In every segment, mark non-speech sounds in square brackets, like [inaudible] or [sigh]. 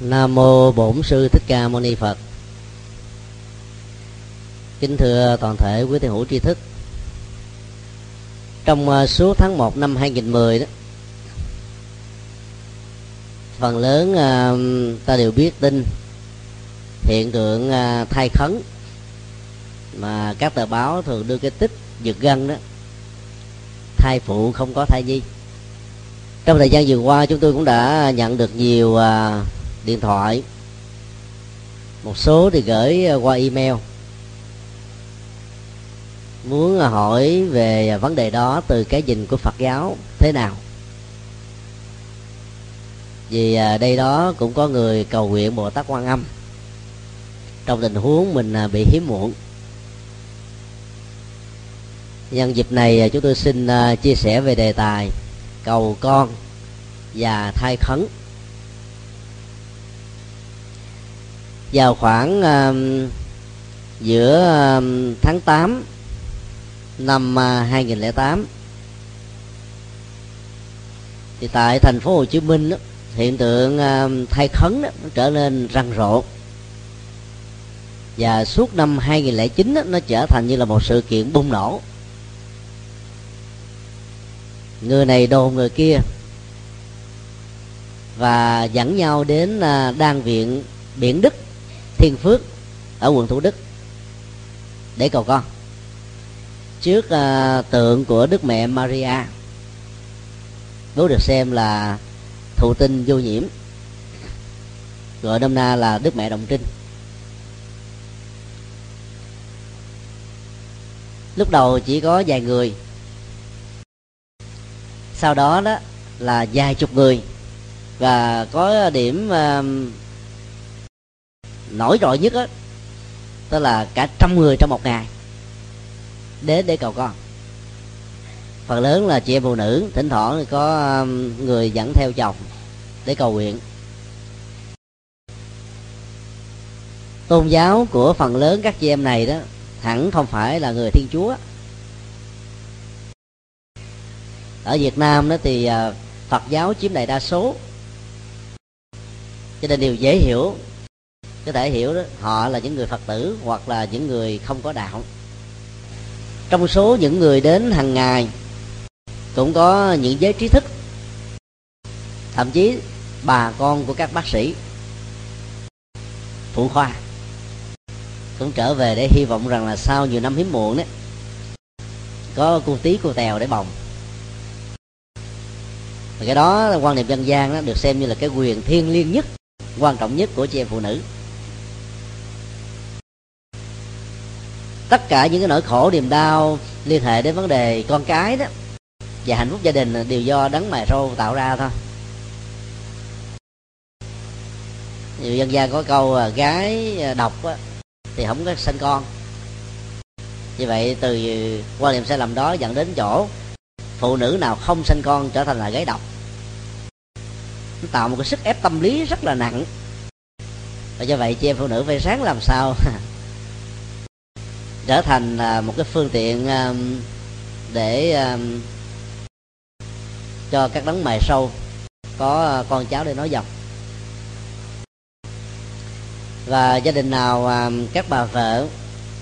Nam mô Bổn sư Thích Ca Mâu Ni Phật. Kính thưa toàn thể quý thiền hữu tri thức. Trong à, suốt tháng 1 năm 2010 đó, phần lớn à, ta đều biết tin hiện tượng à, thai khấn mà các tờ báo thường đưa cái tích giật gân đó, thai phụ không có thai nhi trong thời gian vừa qua chúng tôi cũng đã nhận được nhiều điện thoại. Một số thì gửi à, qua email. Muốn à, hỏi về à, vấn đề đó từ cái nhìn của Phật giáo, thế nào? Vì đây đó cũng có người cầu nguyện Bồ Tát Quan Âm. Trong tình huống mình bị hiếm muộn. Nhân dịp này chúng tôi xin chia sẻ về đề tài cầu con và thai khấn. Vào khoảng uh, giữa uh, tháng 8 năm à, uh, 2008 thì tại thành phố Hồ Chí Minh đó, hiện tượng uh, thay khấn đó, nó trở nên răng rộ. Và suốt năm 2009 đó, nó trở thành như là một sự kiện bùng nổ. Người này đồn người kia. Và dẫn nhau đến uh, đan viện biển Đức. Thiên Phước ở quận Thủ Đức. Để cầu con. Trước uh, tượng của Đức Mẹ Maria vốn được xem là thụ tinh vô nhiễm. Gọi năm na là Đức Mẹ Đồng Trinh. Lúc đầu chỉ có vài người. Sau đó đó là vài chục người. Và có điểm uh, nổi trội nhất á, tức là cả trăm người trong một ngày đến để cầu con. Phần lớn là chị em phụ nữ, thỉnh thoảng có um, người dẫn theo chồng để cầu nguyện. Tôn giáo của phần lớn các chị em này đó, hẳn không phải là người thiên chúa. Ở việt nam đó thì uh, phật giáo chiếm đại đa số. Cho nên điều dễ hiểu có thể hiểu đó, họ là những người phật tử hoặc là những người không có đạo. Trong số những người đến hàng ngày, cũng có những giới trí thức. Thậm chí bà con của các bác sĩ, phụ khoa, cũng trở về để hy vọng rằng là sau nhiều năm hiếm muộn đấy, có cô tí cô tèo để bồng. Và cái đó, quan niệm dân gian đó, được xem như là cái quyền thiêng liêng nhất, quan trọng nhất của chị em phụ nữ. Tất cả những cái nỗi khổ niềm đau liên hệ đến vấn đề con cái đó và hạnh phúc gia đình đều do đấng mài râu tạo ra thôi. Nhiều dân gian có câu à, gái à, độc á, thì không có sinh con. Như vậy từ quan niệm sai lầm đó dẫn đến chỗ phụ nữ nào không sinh con trở thành là gái độc. Nó tạo một cái sức ép tâm lý rất là nặng. Và do vậy chị em phụ nữ phải sáng làm sao [laughs] trở thành à, một cái phương tiện à, để à, cho các đấng mày sâu có con cháu để nói dòng và gia đình nào các bà vợ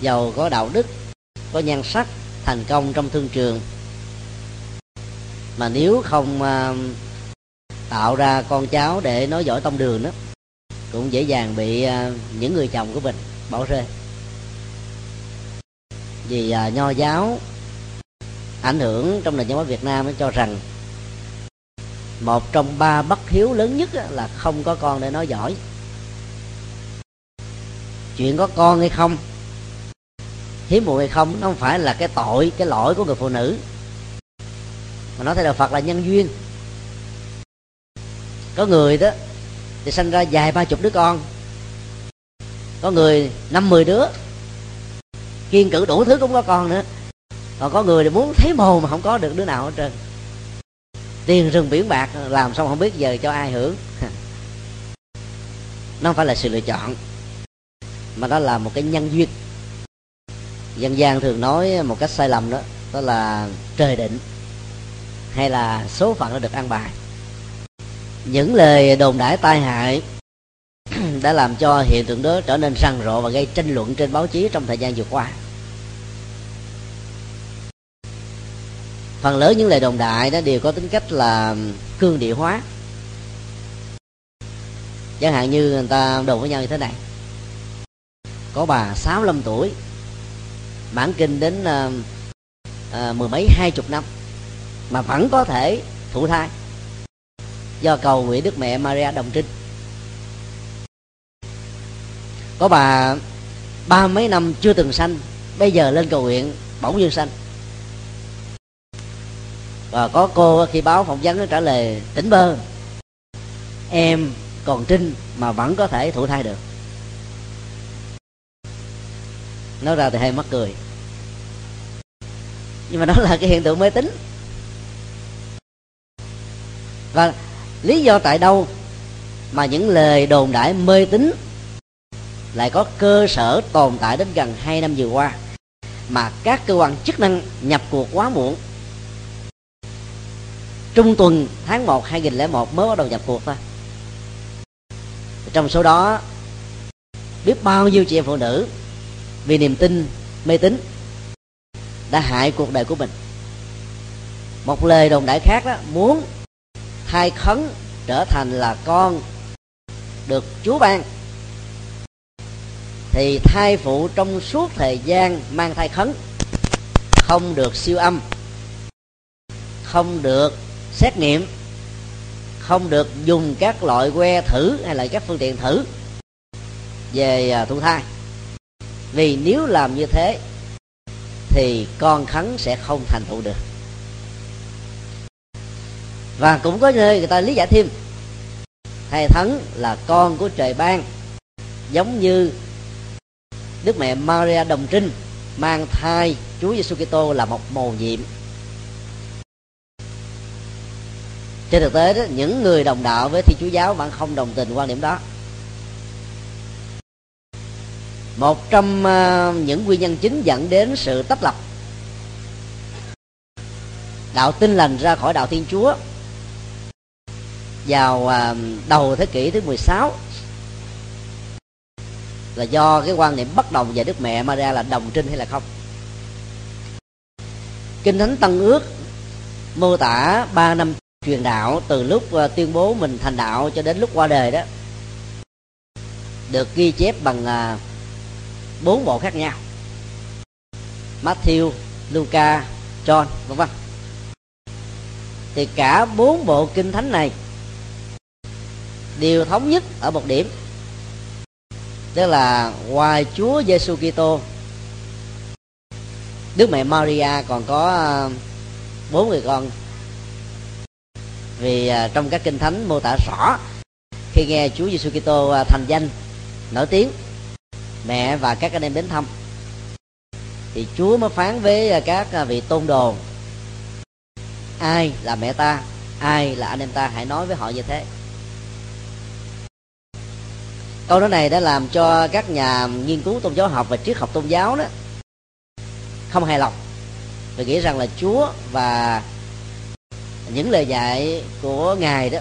giàu có đạo đức, có nhan sắc, thành công trong thương trường, mà nếu không tạo ra con cháu để nói giỏi tông đường đó, cũng dễ dàng bị những người chồng của mình bỏ rơi vì à, nho giáo ảnh hưởng trong nền văn hóa Việt Nam nó cho rằng một trong ba bất hiếu lớn nhất là không có con để nói giỏi. Chuyện có con hay không hiếm muộn hay không nó không phải là cái tội cái lỗi của người phụ nữ. Mà nói theo đạo Phật là nhân duyên. Có người đó thì sinh ra vài ba chục đứa con có người năm mười đứa kiên cử đủ thứ cũng có con nữa. Còn có người thì muốn thấy mồ mà không có được đứa nào hết trơn. Tiền rừng biển bạc, làm xong không biết giờ cho ai hưởng. [laughs] Nó không phải là sự lựa chọn, mà đó là một cái nhân duyên. Dân gian thường nói một cách sai lầm đó đó là trời định, hay là số phận nó được ăn bài. Những lời đồn đãi tai hại [clears throat] đã làm cho hiện tượng đó trở nên răng rộ và gây tranh luận trên báo chí trong thời gian vừa qua. Phần lớn những lời đồn đại đó đều có tính cách là cương địa hóa. Chẳng hạn như người ta đồn với nhau như thế này. Có bà 65 tuổi mãn kinh đến à, à, mười mấy hai chục năm mà vẫn có thể thụ thai do cầu nguyện đức mẹ Maria đồng trinh có bà ba mấy năm chưa từng sanh, bây giờ lên cầu nguyện, bỗng dưng sanh. Và có cô khi báo phỏng vấn trả lời, tỉnh bơ, em còn trinh mà vẫn có thể thụ thai được. Nói ra thì hay mắc cười. Nhưng mà đó là cái hiện tượng mê tín. Và lý do tại đâu mà những lời đồn đại mê tín lại có cơ sở tồn tại đến gần hai năm vừa qua, mà các cơ quan chức năng nhập cuộc quá muộn. Trung tuần tháng 1 2001 mới bắt đầu nhập cuộc thôi. Trong số đó, biết bao nhiêu chị em phụ nữ vì niềm tin, mê tín đã hại cuộc đời của mình. Một lời đồn đại khác đó, muốn thai khấn trở thành là con được chúa ban thì thai phụ trong suốt thời gian mang thai khấn, không được siêu âm, không được xét nghiệm, không được dùng các loại que thử hay là các phương tiện thử về à, thụ thai. Vì nếu làm như thế thì con khấn sẽ không thành thụ được. Và cũng có nơi người ta lý giải thêm thầy thánh là con của trời ban, giống như đức mẹ Maria đồng trinh mang thai Chúa Giêsu Kitô là một mầu nhiệm. Trên thực tế đó, những người đồng đạo với thiên chúa giáo vẫn không đồng tình quan điểm đó. Một trong à, những nguyên nhân chính dẫn đến sự tách lập. Đạo tin lành ra khỏi đạo thiên chúa vào à, đầu thế kỷ thứ 16 là do cái quan niệm bất đồng về đức mẹ Maria là đồng trinh hay là không? Kinh thánh tân ước mô tả ba năm truyền đạo từ lúc à, tuyên bố mình thành đạo cho đến lúc qua đời đó được ghi chép bằng à, bốn bộ khác nhau. Matthew, Luca, John vân vân. Thì cả bốn bộ kinh thánh này đều thống nhất ở một điểm tức là ngoài Chúa Giêsu Kitô, Đức mẹ Maria còn có à, bốn người con. Vì à, trong các kinh thánh mô tả rõ, khi nghe Chúa Giêsu Kitô à, thành danh, nổi tiếng, mẹ và các anh em đến thăm, thì Chúa mới phán với các vị tôn đồ, ai là mẹ ta? Ai là anh em ta? Hãy nói với họ như thế câu nói này đã làm cho các nhà nghiên cứu tôn giáo học và triết học tôn giáo đó không hài lòng. Vì nghĩ rằng là Chúa và những lời dạy của ngài đó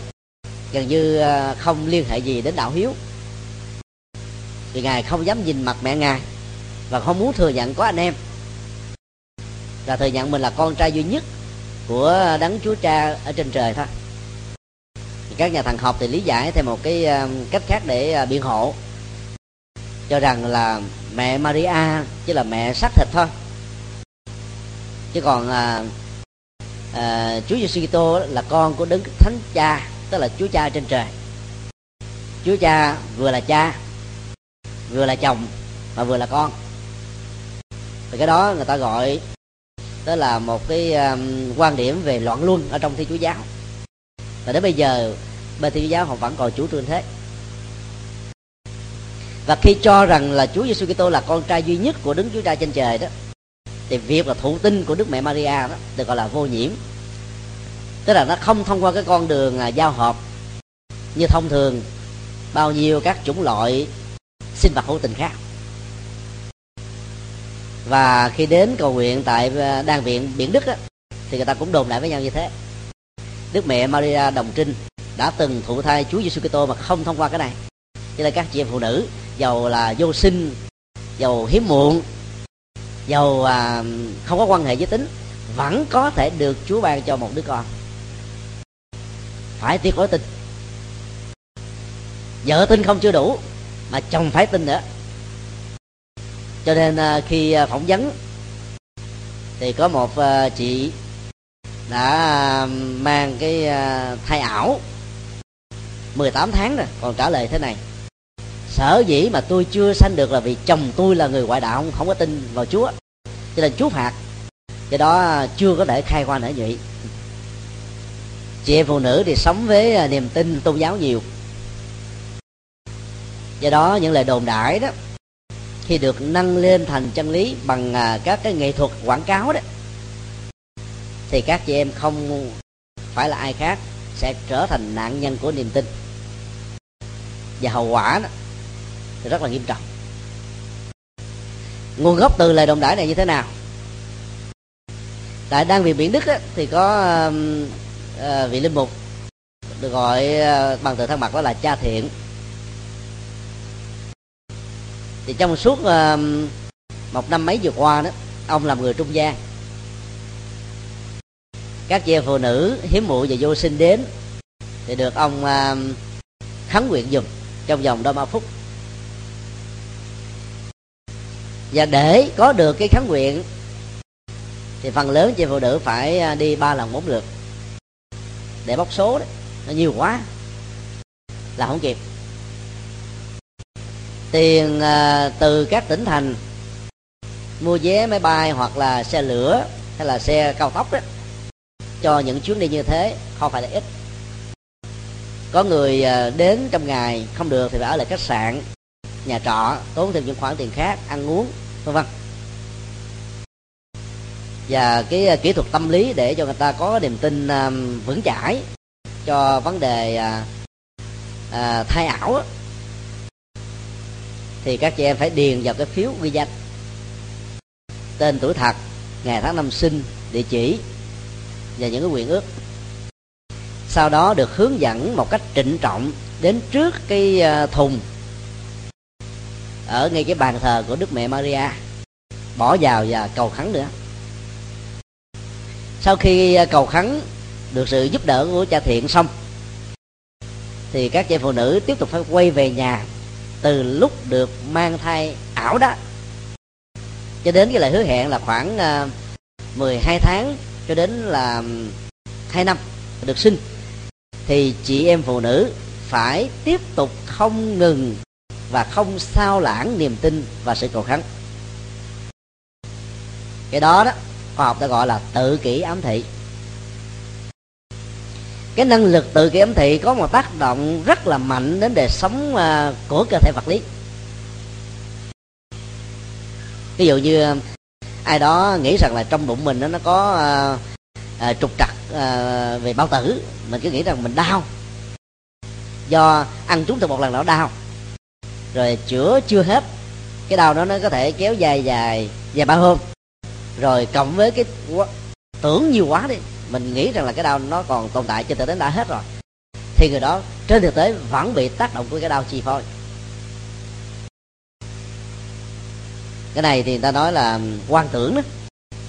gần như ờ, không liên hệ gì đến đạo hiếu. Vì ngài không dám nhìn mặt mẹ ngài và không muốn thừa nhận có anh em. Và thừa nhận mình là con trai duy nhất của đấng chúa cha ở trên trời thôi các nhà thần học thì lý giải theo một cái um, cách khác để à, biện hộ. Cho rằng là mẹ Maria chứ là mẹ xác thịt thôi. Chứ còn à, à Chúa Giêsu Kitô là con của đấng thánh cha tức là Chúa cha trên trời. Chúa cha vừa là cha vừa là chồng mà vừa là con. Thì cái đó người ta gọi đó là một cái um, quan điểm về loạn luân ở trong thi chúa giáo và đến bây giờ bên thiên giáo họ vẫn còn chủ trương thế. Và khi cho rằng là Chúa Giêsu Kitô là con trai duy nhất của Đức Chúa Trời trên trời đó thì việc là thụ tinh của đức mẹ maria đó được gọi là vô nhiễm. Tức là nó không thông qua cái con đường à, giao hợp như thông thường bao nhiêu các chủng loại sinh vật hữu tình khác. Và khi đến cầu nguyện tại à, đan viện biển đức á, thì người ta cũng đồn đại với nhau như thế đức mẹ maria đồng trinh đã từng thụ thai chúa giêsu kitô mà không thông qua cái này. Cho nên các chị em phụ nữ giàu là vô sinh giàu hiếm muộn giàu à, không có quan hệ giới tính vẫn có thể được chúa ban cho một đứa con. Phải tuyệt đối tin. Vợ tin không chưa đủ mà chồng phải tin nữa. Cho nên à, khi à, phỏng vấn thì có một à, chị đã à, mang cái à, thai ảo. 18 tháng rồi còn trả lời thế này. Sở dĩ mà tôi chưa sanh được là vì chồng tôi là người ngoại đạo không, không có tin vào chúa. Cho nên chúa phạt. Do đó à, chưa có thể khai qua nở nhụy. Chị em phụ nữ thì sống với niềm tin tôn giáo nhiều. Do đó những lời đồn đại đó khi được nâng lên thành chân lý bằng các cái nghệ thuật quảng cáo đó thì các chị em không phải là ai khác sẽ trở thành nạn nhân của niềm tin. Và hậu quả đó thì rất là nghiêm trọng. Nguồn gốc từ lời đồng đãi này như thế nào? Tại đang viện biển đức á, thì có uh, vị linh mục được gọi uh, bằng từ thân mật đó là cha thiện. Thì trong suốt uh, một năm mấy vừa qua đó ông làm người trung gian các chị em phụ nữ hiếm muội và vô sinh đến thì được ông uh, khấn nguyện dùng trong vòng đôi ba phút. Và để có được cái kháng nguyện thì phần lớn chị phụ nữ phải à, đi ba lần bốn lượt. Để bóc số đấy nó nhiều quá là không kịp. Tiền à, từ các tỉnh thành mua vé máy bay hoặc là xe lửa hay là xe cao tốc đó cho những chuyến đi như thế, không phải là ít. Có người ờ, đến trong ngày không được thì phải ở lại khách sạn, nhà trọ, tốn thêm những khoản tiền khác, ăn uống, vân vân. Và cái ờ, kỹ thuật tâm lý để cho người ta có niềm tin ờ, vững chãi cho vấn đề thay thai ảo thì các chị em phải điền vào cái phiếu ghi danh, tên tuổi thật, ngày tháng năm sinh, địa chỉ và những cái quyền ước. Sau đó được hướng dẫn một cách trịnh trọng đến trước cái ờ, thùng ở ngay cái bàn thờ của đức mẹ maria. Bỏ vào và cầu khấn nữa. Sau khi ờ, cầu khấn được sự giúp đỡ của cha thiện xong, thì các chị phụ nữ tiếp tục phải quay về nhà từ lúc được mang thai ảo đó cho đến cái lời hứa hẹn là khoảng ờ, 12 tháng cho đến là hai năm được sinh, thì chị em phụ nữ phải tiếp tục không ngừng và không sao lãng niềm tin và sự cầu khấn cái đó đó, khoa học ta gọi là tự kỷ ám thị. Cái năng lực tự kỷ ám thị có một tác động rất là mạnh đến đời sống à, của cơ thể vật lý. Ví dụ như ai đó nghĩ rằng là trong bụng mình nó có à, à, trục trặc à, về bao tử. Mình cứ nghĩ rằng mình đau. Do ăn trúng từ một lần nó đau. Rồi chữa chưa hết cái đau đó nó có thể kéo dài dài vài ba hôm. Rồi cộng với cái tưởng nhiều quá đi mình nghĩ rằng là cái đau nó còn tồn tại cho tới đến đã hết rồi. Thì người đó trên thực tế vẫn bị tác động của cái đau chi phối. Cái này thì người ta nói là quan tưởng đó.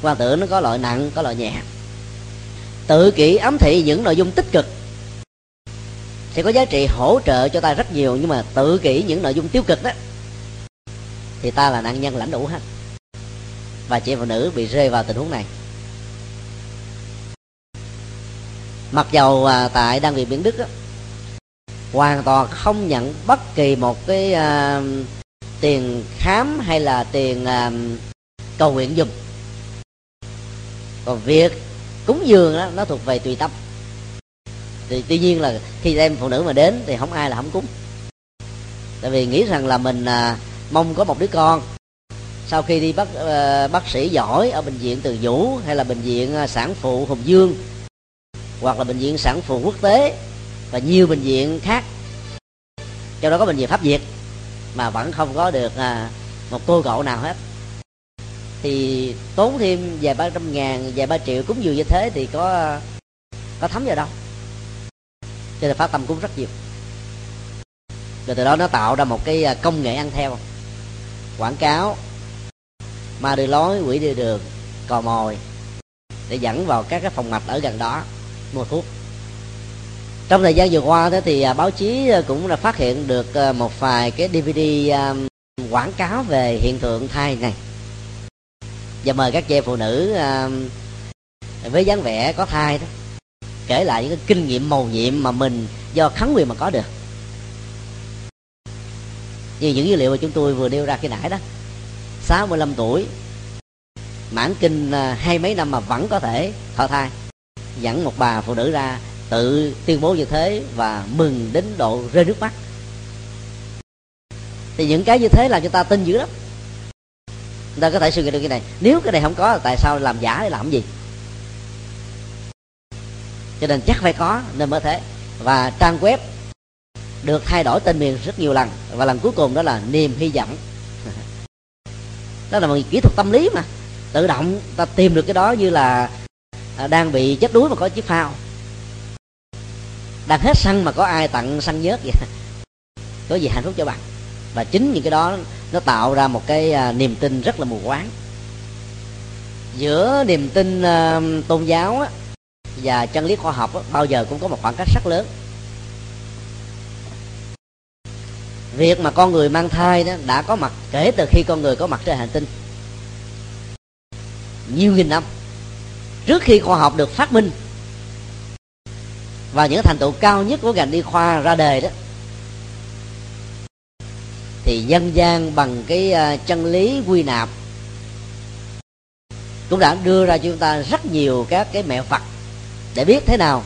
Quan tưởng nó có loại nặng có loại nhẹ. Tự kỷ ấm thị những nội dung tích cực. Sẽ có giá trị hỗ trợ cho ta rất nhiều nhưng mà tự kỷ những nội dung tiêu cực đó thì ta là nạn nhân lãnh đủ hết. Và chị phụ nữ bị rơi vào tình huống này. Mặc dầu à, tại đang viện biển đức đó, hoàn toàn không nhận bất kỳ một cái uh, tiền khám hay là tiền à, cầu nguyện dùng còn việc cúng dường đó nó thuộc về tùy tâm. Thì tuy nhiên là khi em phụ nữ mà đến thì không ai là không cúng. Tại vì nghĩ rằng là mình à, mong có một đứa con. Sau khi đi bác à, bác sĩ giỏi ở bệnh viện từ vũ hay là bệnh viện à, sản phụ hùng dương hoặc là bệnh viện sản phụ quốc tế và nhiều bệnh viện khác trong đó có bệnh viện pháp việt mà vẫn không có được à, một cô cậu nào hết. Thì tốn thêm vài ba trăm ngàn, vài ba triệu cúng dường như thế thì có có thấm vào đâu. Cho nên phát tâm cũng rất nhiều. Rồi từ đó nó tạo ra một cái à, công nghệ ăn theo. Quảng cáo, ma đi lối, quỷ đi đường, cò mồi để dẫn vào các cái phòng mạch ở gần đó, mua thuốc trong thời gian vừa qua đó thì à, báo chí à, cũng đã phát hiện được à, một vài cái dvd quảng cáo về hiện tượng thai này. Và mời các chị phụ nữ với dáng vẻ có thai đó, kể lại những cái kinh nghiệm mầu nhiệm mà mình do kháng quyền mà có được. Như những dữ liệu mà chúng tôi vừa nêu ra khi nãy đó 65 tuổi, mãn kinh hai mấy năm mà vẫn có thể thọ thai, dẫn một bà phụ nữ ra tự tuyên bố như thế và mừng đến độ rơi nước mắt. Thì những cái như thế làm cho ta tin dữ lắm. Người ta có thể suy nghĩ được cái này. Nếu cái này không có, tại sao làm giả để làm gì? Cho nên chắc phải có, nên mới thế. Và trang web được thay đổi tên miền rất nhiều lần. Và lần cuối cùng đó là niềm hy vọng. [laughs] Đó là một kỹ thuật tâm lý mà. Tự động ta tìm được cái đó như là à, đang bị chết đuối mà có chiếc phao đang hết xăng mà có ai tặng xăng nhớt vậy? [laughs] Có gì hạnh phúc cho bạn. Và chính những cái đó nó tạo ra một cái à, niềm tin rất là mù quáng. Giữa niềm tin uh, tôn giáo á, và chân lý khoa học á, bao giờ cũng có một khoảng cách rất lớn. Việc mà con người mang thai đó đã có mặt kể từ khi con người có mặt trên hành tinh. Nhiều nghìn năm trước khi khoa học được phát minh và những thành tựu cao nhất của ngành y khoa ra đời đó, thì dân gian bằng cái à, chân lý quy nạp cũng đã đưa ra cho chúng ta rất nhiều các cái mẹo Phật để biết thế nào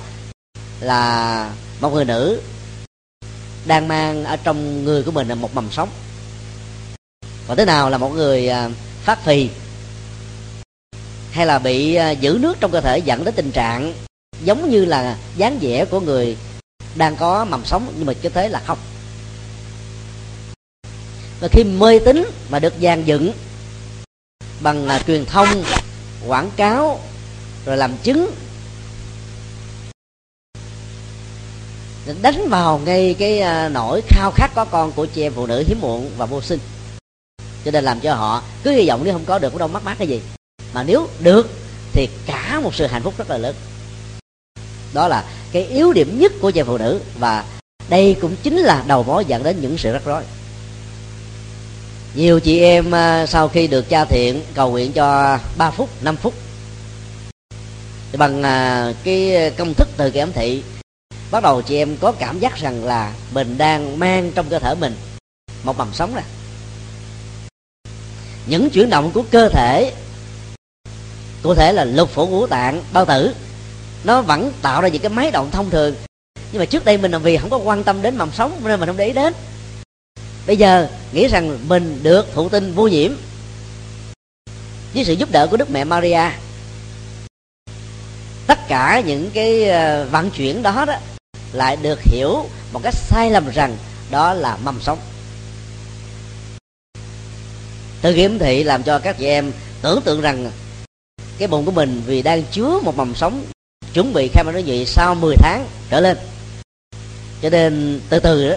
là một người nữ đang mang ở trong người của mình là một mầm sống còn thế nào là một người à, phát phì hay là bị à, giữ nước trong cơ thể dẫn đến tình trạng giống như là dáng vẻ của người đang có mầm sống, nhưng mà cho thế là không. Và khi mê tín mà được dàn dựng bằng là truyền thông, quảng cáo, rồi làm chứng đánh vào ngay cái à, nỗi khao khát có con của chị em phụ nữ hiếm muộn và vô sinh. Cho nên làm cho họ cứ hy vọng nếu không có được cũng đâu mất mát cái gì. Mà nếu được, thì cả một sự hạnh phúc rất là lớn đó là cái yếu điểm nhất của chị phụ nữ và đây cũng chính là đầu mối dẫn đến những sự rắc rối. Nhiều chị em à, sau khi được cha thiện cầu nguyện cho 3 phút 5 phút, thì bằng à, cái công thức từ cái ấm thị, bắt đầu chị em có cảm giác rằng là mình đang mang trong cơ thể mình một mầm sống ra. Những chuyển động của cơ thể, cụ thể là lục phủ ngũ tạng, bao tử nó vẫn tạo ra những cái máy động thông thường. Nhưng mà trước đây mình làm vì không có quan tâm đến mầm sống, nên mình không để ý đến. Bây giờ nghĩ rằng mình được thụ tinh vô nhiễm với sự giúp đỡ của đức mẹ maria. Tất cả những cái ờ, vận chuyển đó đó lại được hiểu một cách sai lầm rằng đó là mầm sống. Tự kiểm thị làm cho các chị em tưởng tượng rằng cái bụng của mình vì đang chứa một mầm sống chuẩn bị khai nói gì sau 10 tháng trở lên. Cho nên từ từ đó,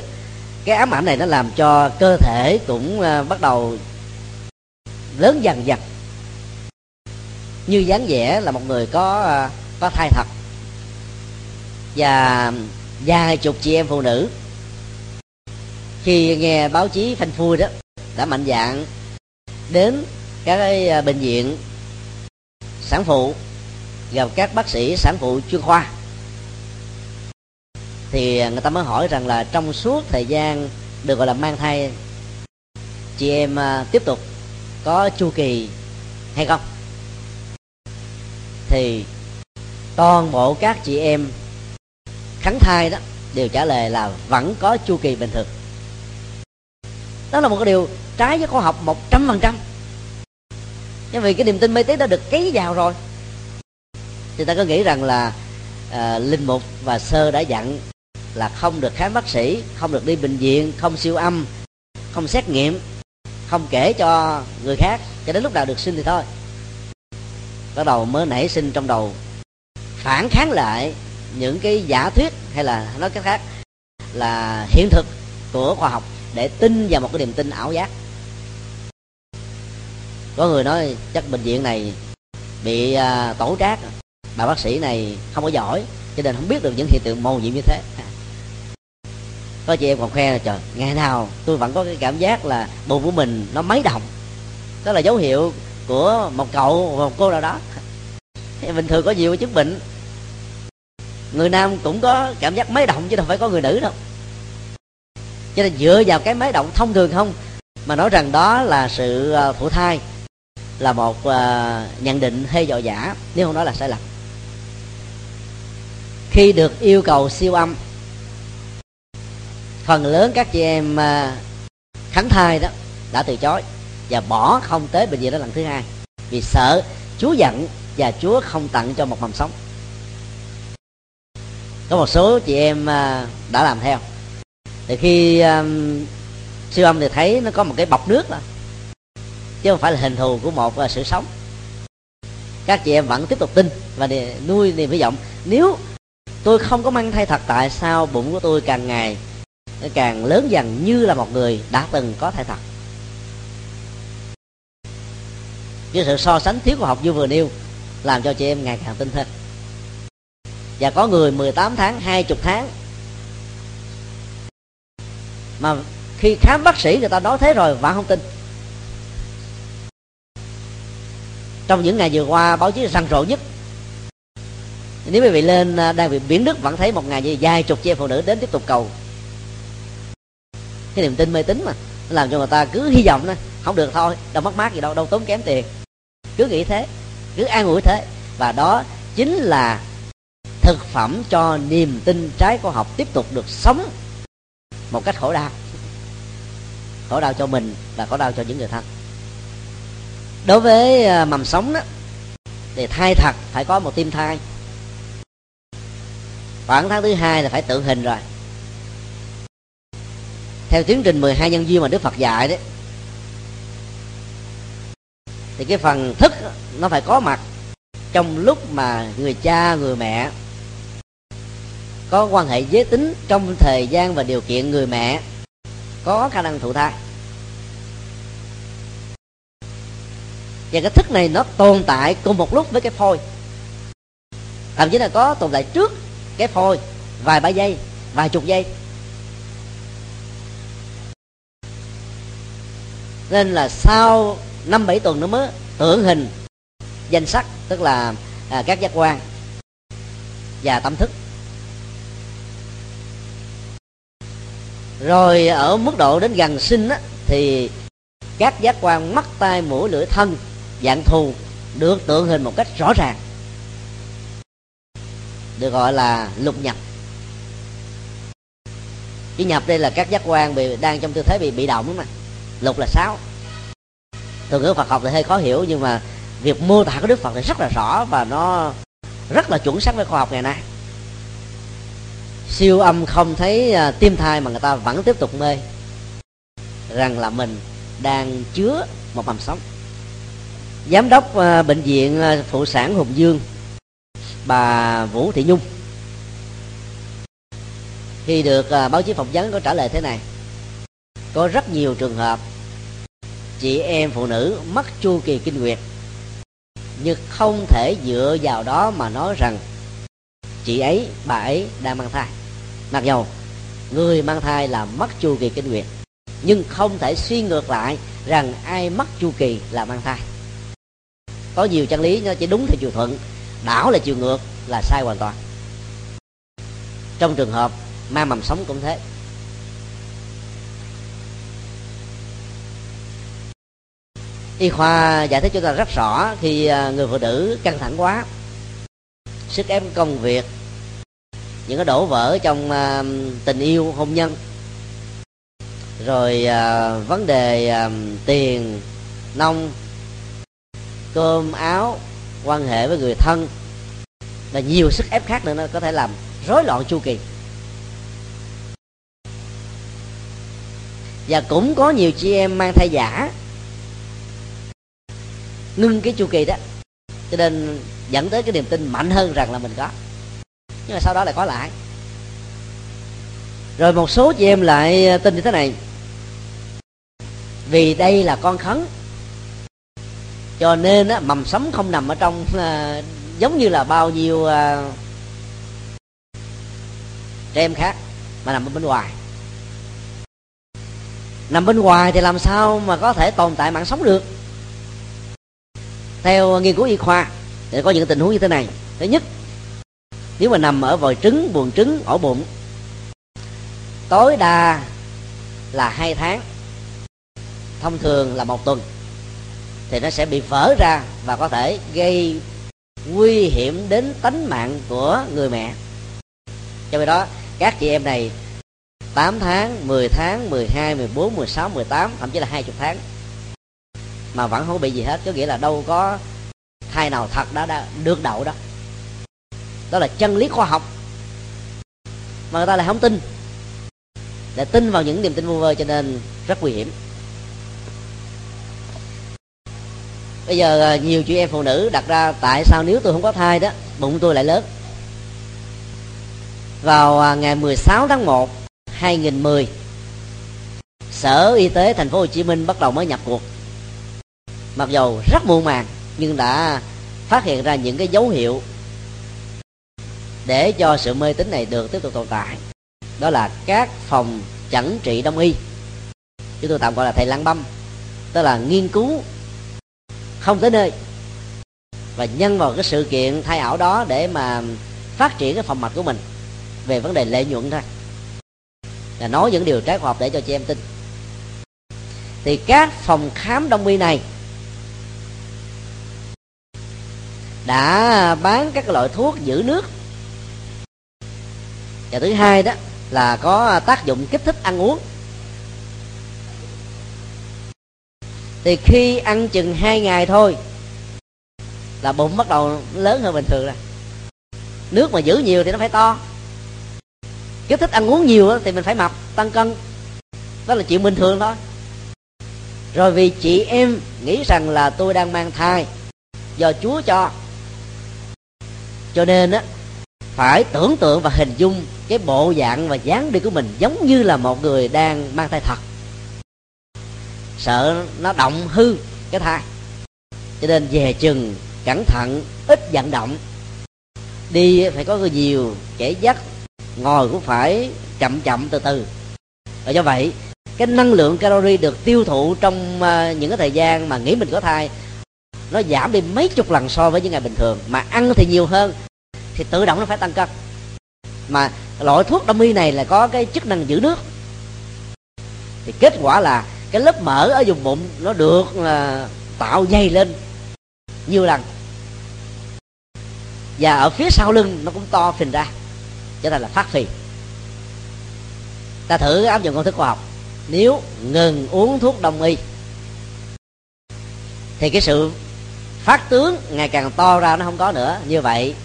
cái ám ảnh này nó làm cho cơ thể cũng ờ, bắt đầu lớn dần dần như dáng vẻ là một người có ờ, có thai thật. Và vài chục chị em phụ nữ. Khi nghe báo chí phanh phui đó, đã mạnh dạng đến các cái ờ, bệnh viện sản phụ gặp các bác sĩ sản phụ chuyên khoa. Thì người ta mới hỏi rằng là trong suốt thời gian được gọi là mang thai, chị em à, tiếp tục có chu kỳ hay không? Thì toàn bộ các chị em khánh thai đó đều trả lời là vẫn có chu kỳ bình thường. Đó là một cái điều trái với khoa học một trăm phần trăm. Nhưng vì cái niềm tin mê tín đã được cấy vào rồi thì ta có nghĩ rằng là à, linh mục và sơ đã dặn là không được khám bác sĩ không được đi bệnh viện không siêu âm không xét nghiệm không kể cho người khác cho đến lúc nào được sinh thì thôi. Bắt đầu mới nảy sinh trong đầu phản kháng lại những cái giả thuyết hay là nói cách khác là hiện thực của khoa học để tin vào một cái niềm tin ảo giác. Có người nói chắc bệnh viện này bị à, tổ trác à bà bác sĩ này không có giỏi, cho nên không biết được những hiện tượng màu nhiệm như thế. Có chị em còn khoe là, trời, ngày nào tôi vẫn có cái cảm giác là bụng của mình nó mấy đồng đó là dấu hiệu của một cậu một cô nào đó. Bình thường có nhiều chứng bệnh. Người nam cũng có cảm giác máy động chứ đâu phải có người nữ đâu. Cho nên dựa vào cái máy động thông thường không, mà nói rằng đó là sự ờ, phụ thai, là một ờ, nhận định hơi dò giả nếu không nói là sai lầm khi được yêu cầu siêu âm. Phần lớn các chị em à, khánh thai đó đã từ chối và bỏ không tới bệnh viện đó lần thứ hai vì sợ chúa giận và chúa không tặng cho một mầm sống. Có một số chị em à, đã làm theo. Thì khi um, siêu âm thì thấy nó có một cái bọc nước đó chứ không phải là hình thù của một sự sống. Các chị em vẫn tiếp tục tin và nuôi niềm hy vọng. Nếu tôi không có mang thai thật, tại sao bụng của tôi càng ngày càng lớn dần như là một người đã từng có thai thật? Với sự so sánh thiếu khoa học như vừa nêu, làm cho chị em ngày càng tin thần và có người 18 tháng 20 tháng, mà khi khám bác sĩ người ta nói thế rồi vẫn không tin. Trong những ngày vừa qua, báo chí răng rộ nhất nếu quý vị lên à, đang bị biển đức vẫn thấy một ngày như vài chục chị em phụ nữ đến tiếp tục cầu. Cái niềm tin mê tín mà, làm cho người ta cứ hy vọng đó không được thôi, đâu mất mát gì đâu đâu tốn kém tiền. Cứ nghĩ thế, cứ an ủi thế. Và đó chính là thực phẩm cho niềm tin trái khoa học tiếp tục được sống một cách khổ đau. Khổ đau cho mình và khổ đau cho những người thân. Đối với à, mầm sống đó, thì thai thật, phải có một tim thai khoảng tháng thứ hai là phải tự hình rồi. Theo tiến trình 12 nhân duyên mà Đức Phật dạy đấy, thì cái phần thức nó phải có mặt trong lúc mà người cha, người mẹ có quan hệ giới tính trong thời gian và điều kiện người mẹ có khả năng thụ thai. Và cái thức này nó tồn tại cùng một lúc với cái phôi. Thậm chí là có tồn tại trước cái phôi vài ba giây vài chục giây. Nên là sau năm bảy tuần nữa mới tưởng hình danh sắc tức là à, các giác quan và tâm thức. Rồi ở mức độ đến gần sinh á, thì các giác quan mắt tai mũi lưỡi thân dạng thù được tượng hình một cách rõ ràng được gọi là lục nhập. Cái nhập đây là các giác quan bị đang trong tư thế bị bị động mà. Lục là sáu. Từ ngữ Phật học thì hơi khó hiểu nhưng mà việc mô tả của Đức Phật thì rất là rõ và nó rất là chuẩn xác với khoa học ngày nay. Siêu âm không thấy uh, tim thai mà người ta vẫn tiếp tục mê. Rằng là mình đang chứa một mầm sống. Giám đốc uh, bệnh viện uh, phụ sản hùng dương bà vũ thị nhung. Khi được uh, báo chí phỏng vấn có trả lời thế này. Có rất nhiều trường hợp chị em phụ nữ mất chu kỳ kinh nguyệt nhưng không thể dựa vào đó mà nói rằng chị ấy bà ấy đang mang thai. Mặc dầu người mang thai là mất chu kỳ kinh nguyệt nhưng không thể suy ngược lại rằng ai mất chu kỳ là mang thai. Có nhiều chân lý nó chỉ đúng theo chiều thuận đảo là chiều ngược, là sai hoàn toàn. Trong trường hợp ma mầm sống cũng thế. Y khoa giải thích cho ta rất rõ khi à, người phụ nữ căng thẳng quá, sức ép công việc, những cái đổ vỡ trong à, tình yêu, hôn nhân, rồi à, vấn đề tiền, nông, cơm, áo quan hệ với người thân và nhiều sức ép khác nữa nó có thể làm rối loạn chu kỳ. Và cũng có nhiều chị em mang thai giả ngưng cái chu kỳ đó, cho nên dẫn tới cái niềm tin mạnh hơn rằng là mình có. Nhưng mà sau đó lại có lại. Rồi một số chị em lại à, tin như thế này. Vì đây là con khấn cho nên á, mầm sống không nằm ở trong à, giống như là bao nhiêu à, trẻ em khác mà nằm ở bên ngoài. Nằm bên ngoài thì làm sao mà có thể tồn tại mạng sống được? Theo nghiên cứu y khoa thì có những tình huống như thế này. Thứ nhất nếu mà nằm ở vòi trứng buồng trứng ổ bụng tối đa là hai tháng thông thường là một tuần thì nó sẽ bị vỡ ra và có thể gây nguy hiểm đến tánh mạng của người mẹ. Cho vì đó các chị em này 8 tháng, 10 tháng, 12, 14, 16, 18 thậm chí là 20 tháng mà vẫn không bị gì hết. Có nghĩa là đâu có thai nào thật đã, đã được đậu đó. Đó là chân lý khoa học mà người ta lại không tin. Để tin vào những niềm tin vô vơ cho nên rất nguy hiểm. Bây giờ à, nhiều chị em phụ nữ đặt ra, tại sao nếu tôi không có thai đó, bụng tôi lại lớn? Vào à, ngày 16 tháng 1 2010 Sở Y tế thành phố Hồ Chí Minh bắt đầu mới nhập cuộc. Mặc dù rất muộn màng, nhưng đã phát hiện ra những cái dấu hiệu để cho sự mê tín này được tiếp tục tồn tại. Đó là các phòng chẩn trị đông y. Chúng tôi tạm gọi là thầy lăng băm, tức là nghiên cứu không tới nơi. Và nhân vào cái sự kiện thay ảo đó để mà phát triển cái phòng mạch của mình về vấn đề lợi nhuận thôi. Là nói những điều trái khoa học để cho chị em tin. Thì các phòng khám đông y này đã bán các loại thuốc giữ nước. Và thứ hai đó là có tác dụng kích thích ăn uống. Thì khi ăn chừng hai ngày thôi là bụng bắt đầu lớn hơn bình thường rồi. Nước mà giữ nhiều thì nó phải to. Kích thích ăn uống nhiều thì mình phải mập, tăng cân. Đó là chuyện bình thường thôi. Rồi vì chị em nghĩ rằng là tôi đang mang thai do chúa cho. Cho nên á, phải tưởng tượng và hình dung cái bộ dạng và dáng đi của mình giống như là một người đang mang thai thật sợ nó động hư cái thai. Cho nên về chừng, cẩn thận, ít vận động. Đi phải có người nhiều, kẻ dắt, ngồi cũng phải chậm chậm từ từ. Và do vậy, cái năng lượng calori được tiêu thụ trong à, những cái thời gian mà nghĩ mình có thai, nó giảm đi mấy chục lần so với những ngày bình thường. Mà ăn thì nhiều hơn, thì tự động nó phải tăng cân. Mà loại thuốc đông y này là có cái chức năng giữ nước. Thì kết quả là cái lớp mỡ ở vùng bụng nó được là tạo dày lên nhiều lần. Và ở phía sau lưng nó cũng to phình ra, cho nên là phát phì. Ta thử áp dụng công thức khoa học. Nếu ngừng uống thuốc đông y, thì cái sự phát tướng ngày càng to ra nó không có nữa. Như vậy,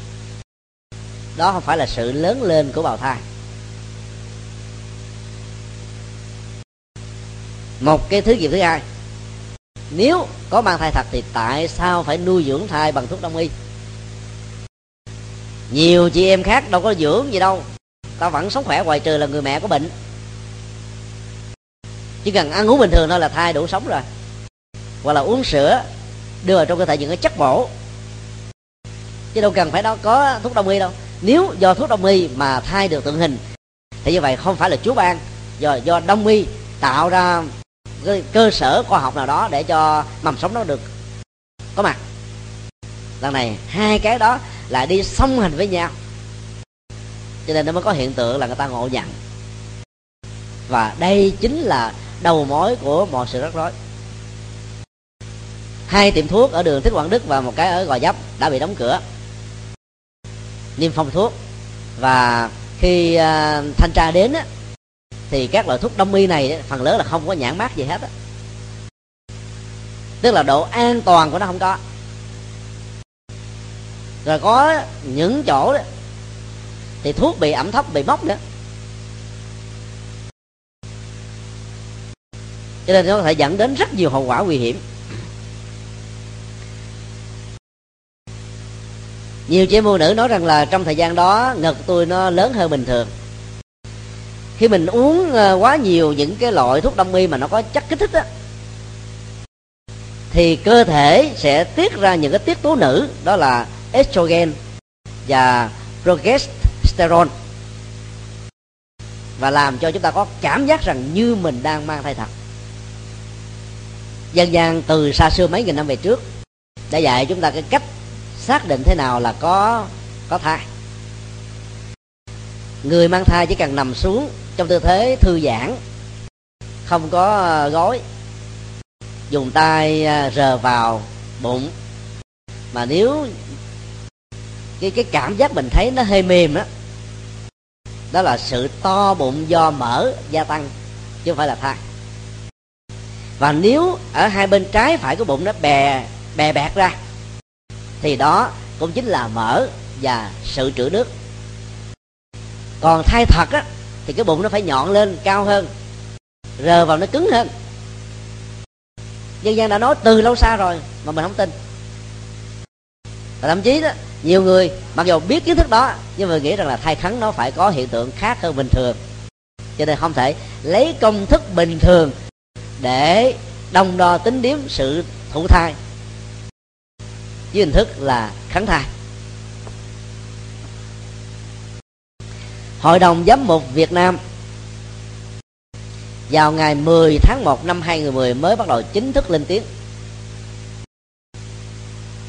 đó không phải là sự lớn lên của bào thai. Một cái thứ gì thứ hai nếu có mang thai thật thì tại sao phải nuôi dưỡng thai bằng thuốc đông y? Nhiều chị em khác đâu có dưỡng gì đâu. Ta vẫn sống khỏe ngoài trừ là người mẹ có bệnh. Chỉ cần ăn uống bình thường thôi là thai đủ sống rồi. Hoặc là uống sữa, đưa vào trong cơ thể những cái chất bổ. Chứ đâu cần phải đó có thuốc đông y đâu. Nếu do thuốc đông y mà thai được tượng hình, thì như vậy không phải là chúa ban. Do do đông y tạo ra cái cơ sở khoa học nào đó để cho mầm sống nó được có mặt. Lần này hai cái đó lại đi song hành với nhau. Cho nên nó mới có hiện tượng là người ta ngộ nhận. Và đây chính là đầu mối của mọi sự rắc rối. Hai tiệm thuốc ở đường thích quảng đức và một cái ở gò dấp đã bị đóng cửa. Niêm phong thuốc. Và khi uh, thanh tra đến á, thì các loại thuốc đông y này phần lớn là không có nhãn mát gì hết á. Tức là độ an toàn của nó không có. Rồi có những chỗ đó, thì thuốc bị ẩm thấp, bị mốc nữa. Cho nên nó có thể dẫn đến rất nhiều hậu quả nguy hiểm. Nhiều chị phụ nữ nói rằng là trong thời gian đó, ngực tôi nó lớn hơn bình thường khi mình uống ờ, quá nhiều những cái loại thuốc đông y mà nó có chất kích thích á, thì cơ thể sẽ tiết ra những cái tiết tố nữ, đó là estrogen và progesterone, và làm cho chúng ta có cảm giác rằng như mình đang mang thai thật. Dân gian từ xa xưa mấy nghìn năm về trước đã dạy chúng ta cái cách xác định thế nào là có có thai người mang thai chỉ cần nằm xuống trong tư thế thư giãn không có gói, gối. Dùng tay ờ, rờ vào bụng. Mà nếu cái cái cảm giác mình thấy nó hơi mềm đó đó là sự to bụng do mỡ gia tăng chứ không phải là thai. Và nếu ở hai bên trái phải của bụng nó bè bè bẹt ra thì đó cũng chính là mỡ và sự trữ nước còn thai thật á, thì cái bụng nó phải nhọn lên, cao hơn, rờ vào nó cứng hơn. Dân gian đã nói từ lâu xa rồi, mà mình không tin. Và thậm chí đó, nhiều người mặc dù biết kiến thức đó, nhưng mà nghĩ rằng là thai khắn nó phải có hiện tượng khác hơn bình thường. Cho nên không thể lấy công thức bình thường để đồng đo tính điếm sự thụ thai với hình thức là kháng thai. Hội đồng Giám mục Việt Nam. Vào ngày 10 tháng 1 năm 2010 mới bắt đầu chính thức lên tiếng.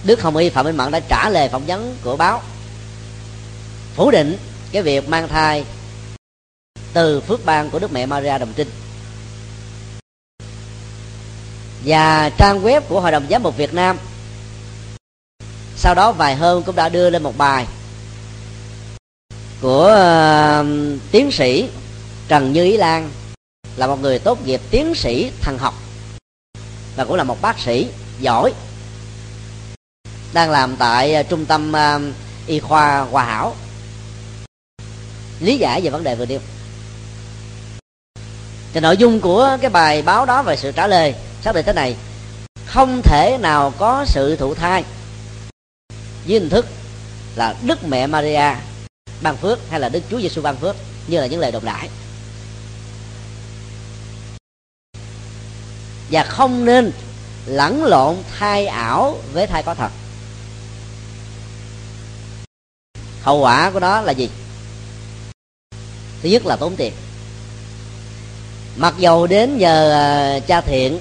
Đức Hồng Y Phạm Minh Mẫn đã trả lời phỏng vấn của báo, phủ định cái việc mang thai từ phước ban của Đức Mẹ Maria Đồng Trinh. Và trang web của Hội đồng Giám mục Việt Nam, sau đó vài hôm cũng đã đưa lên một bài của uh, tiến sĩ Trần Như Ý Lan là một người tốt nghiệp tiến sĩ thần học và cũng là một bác sĩ giỏi đang làm tại ờ, trung tâm uh, y khoa Hòa Hảo. Lý giải về vấn đề vừa nêu. Thì nội dung của cái bài báo đó về sự trả lời xác định thế này. Không thể nào có sự thụ thai. Dưới hình thức là đức mẹ maria ban phước hay là đức chúa giêsu ban phước, như là những lời đồn đại. Và không nên lẫn lộn thai ảo với thai có thật. Hậu quả của đó là gì? Thứ nhất là tốn tiền. Mặc dầu đến nhờ à, cha thiện,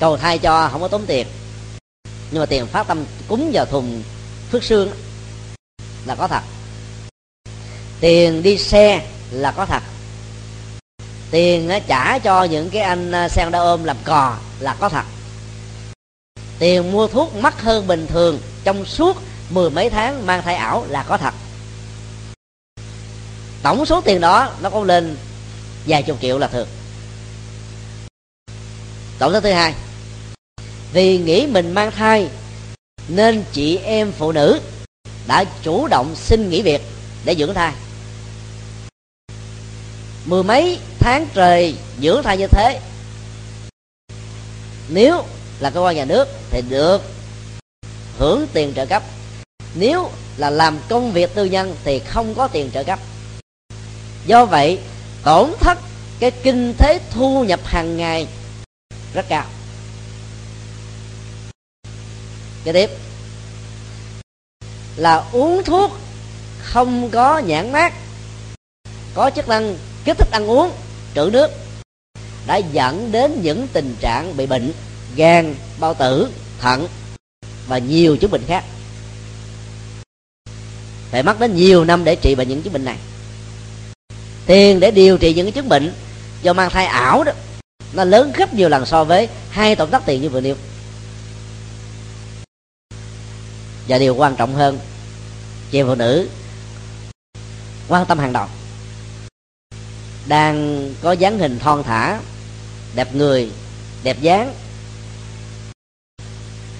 cầu thai cho không có tốn tiền, nhưng mà tiền phát tâm cúng vào thùng phước xương là có thật tiền đi xe là có thật. Tiền trả cho những cái anh à, xe đã ôm làm cò là có thật. Tiền mua thuốc mắc hơn bình thường, trong suốt mười mấy tháng mang thai ảo là có thật. Tổng số tiền đó nó có lên vài chục triệu là thường. Tổng số thứ hai, vì nghĩ mình mang thai nên chị em phụ nữ đã chủ động xin nghỉ việc để dưỡng thai mười mấy tháng trời dưỡng thai như thế. Nếu là cơ quan nhà nước thì được hưởng tiền trợ cấp. Nếu là làm công việc tư nhân thì không có tiền trợ cấp. Do vậy, tổn thất cái kinh tế thu nhập hàng ngày rất cao. Kế tiếp, là uống thuốc không có nhãn mát có chức năng kích thích ăn uống, trữ nước, đã dẫn đến những tình trạng bị bệnh gan, bao tử, thận và nhiều chứng bệnh khác. Phải mất đến nhiều năm để trị bệnh những chứng bệnh này. Tiền để điều trị những cái chứng bệnh do mang thai ảo đó, nó lớn gấp nhiều lần so với hai tổn thất tiền như vừa nêu. Và điều quan trọng hơn, chị phụ nữ, quan tâm hàng đầu đang có dáng hình thon thả, đẹp người, đẹp dáng.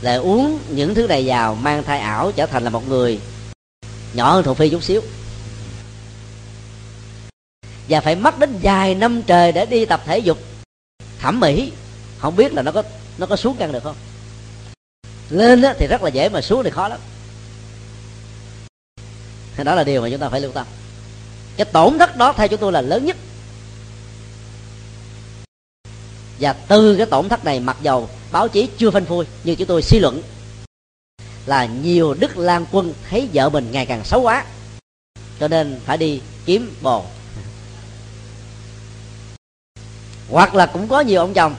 Lại uống những thứ này vào mang thai ảo, trở thành là một người nhỏ hơn thuộc phi chút xíu. Và phải mất đến vài năm trời để đi tập thể dục, thẩm mỹ. Không biết là nó có nó có xuống cân được không? Lên thì rất là dễ mà xuống thì khó lắm. Đó là điều mà chúng ta phải lưu tâm. Cái tổn thất đó theo chúng tôi là lớn nhất. Và từ cái tổn thất này, mặc dầu báo chí chưa phanh phui nhưng chúng tôi suy luận, là nhiều đức lan quân thấy vợ mình ngày càng xấu quá, cho nên phải đi kiếm bồ. Hoặc là cũng có nhiều ông chồng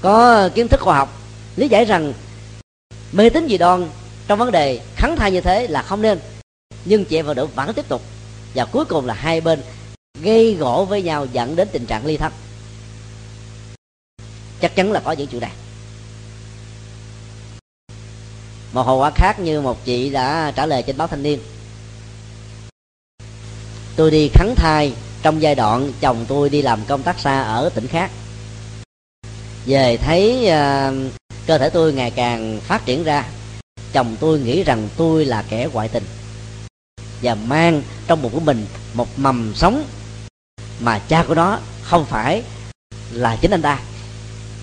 có kiến thức khoa học, lý giải rằng mê tín dị đoan trong vấn đề kháng thai như thế là không nên, nhưng chị em phụ nữ vẫn tiếp tục. Và cuối cùng là hai bên gây gỗ với nhau dẫn đến tình trạng ly thân chắc chắn là có những chuyện này một hậu quả khác như một chị đã trả lời trên báo thanh niên. Tôi đi khắn thai trong giai đoạn chồng tôi đi làm công tác xa ở tỉnh khác. Về thấy uh, cơ thể tôi ngày càng phát triển ra chồng tôi nghĩ rằng tôi là kẻ ngoại tình. Và mang trong bụng của mình một mầm sống mà cha của nó không phải là chính anh ta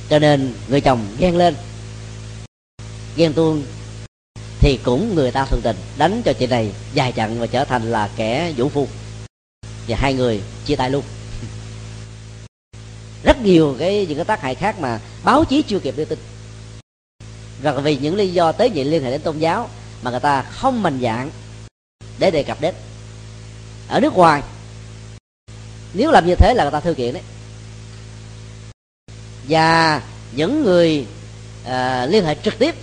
cho nên người chồng ghen lên. Ghen tuông thì cũng người ta thường tình, đánh cho chị này dài trận và trở thành là kẻ vũ phu. Và hai người chia tay luôn. Rất nhiều cái, những cái tác hại khác mà báo chí chưa kịp đưa tin. Và vì những lý do tế nhị liên hệ đến tôn giáo mà người ta không mạnh dạng để đề cập đến. Ở nước ngoài, nếu làm như thế là người ta thư kiện đấy và những người uh, liên hệ trực tiếp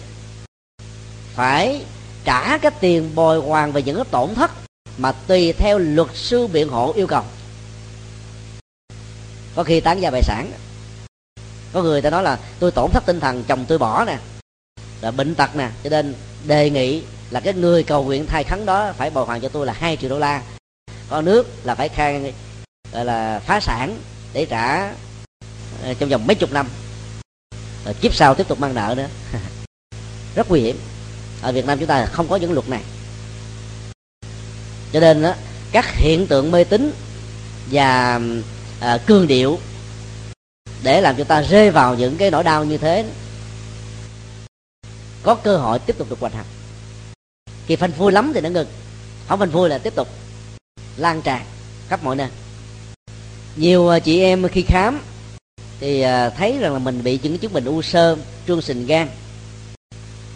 phải trả cái tiền bồi hoàn về những cái tổn thất mà tùy theo luật sư biện hộ yêu cầu. Có khi tán gia bài sản. Có người ta nói là tôi tổn thất tinh thần chồng tôi bỏ nè là bệnh tật nè cho nên đề nghị là cái người cầu nguyện thai khấn đó phải bồi hoàn cho tôi là hai triệu đô la. Có nước là phải khai gọi là phá sản để trả Ờ, trong vòng mấy chục năm. Rồi kiếp sau tiếp tục mang nợ nữa. [laughs] Rất nguy hiểm. Ở việt nam chúng ta không có những luật này. Cho nên đó, các hiện tượng mê tín và ờ, à, cương điệu để làm cho ta rơi vào những cái nỗi đau như thế có cơ hội tiếp tục được hoành hành. Khi phanh phui lắm thì nó ngừng. Không phanh phui là tiếp tục lan tràn khắp mọi nơi. Nhiều chị em khi khám thì à, thấy rằng là mình bị những chứng bệnh u sơ, trương sình gan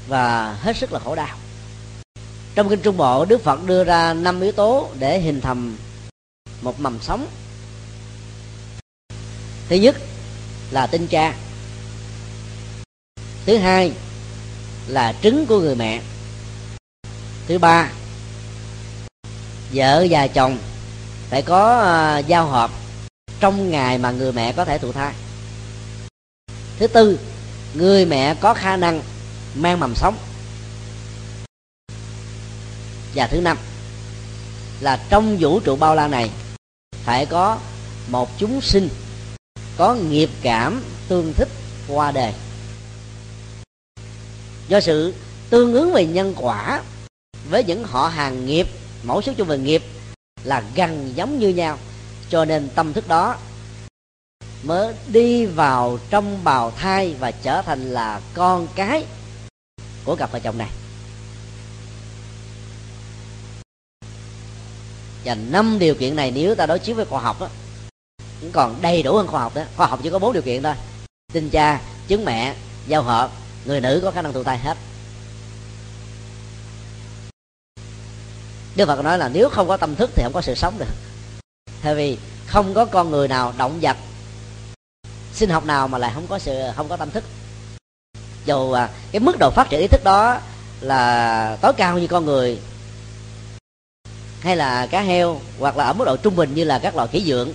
và hết sức là khổ đau. Trong kinh trung bộ, đức phật đưa ra năm yếu tố để hình thành một mầm sống. Thứ nhất là tinh cha thứ hai là trứng của người mẹ. Thứ ba, vợ và chồng phải có à, giao hợp trong ngày mà người mẹ có thể thụ thai thứ tư, người mẹ có khả năng mang mầm sống. Và thứ năm là trong vũ trụ bao la này phải có một chúng sinh có nghiệp cảm tương thích qua đề do sự tương ứng về nhân quả với những họ hàng nghiệp, mẫu số chung về nghiệp là gần giống như nhau, cho nên tâm thức đó mới đi vào trong bào thai và trở thành là con cái của cặp vợ chồng này. Và năm điều kiện này nếu ta đối chiếu với khoa học đó cũng còn đầy đủ hơn khoa học đó khoa học chỉ có bốn điều kiện thôi. Tinh cha, chứng mẹ, giao hợp, người nữ có khả năng thụ thai hết. Đức Phật nói là nếu không có tâm thức thì không có sự sống được. Tại vì không có con người nào động vật sinh học nào mà lại không có sự không có tâm thức. Dù à, cái mức độ phát triển ý thức đó là tối cao như con người hay là cá heo hoặc là ở mức độ trung bình như là các loài khỉ dưỡng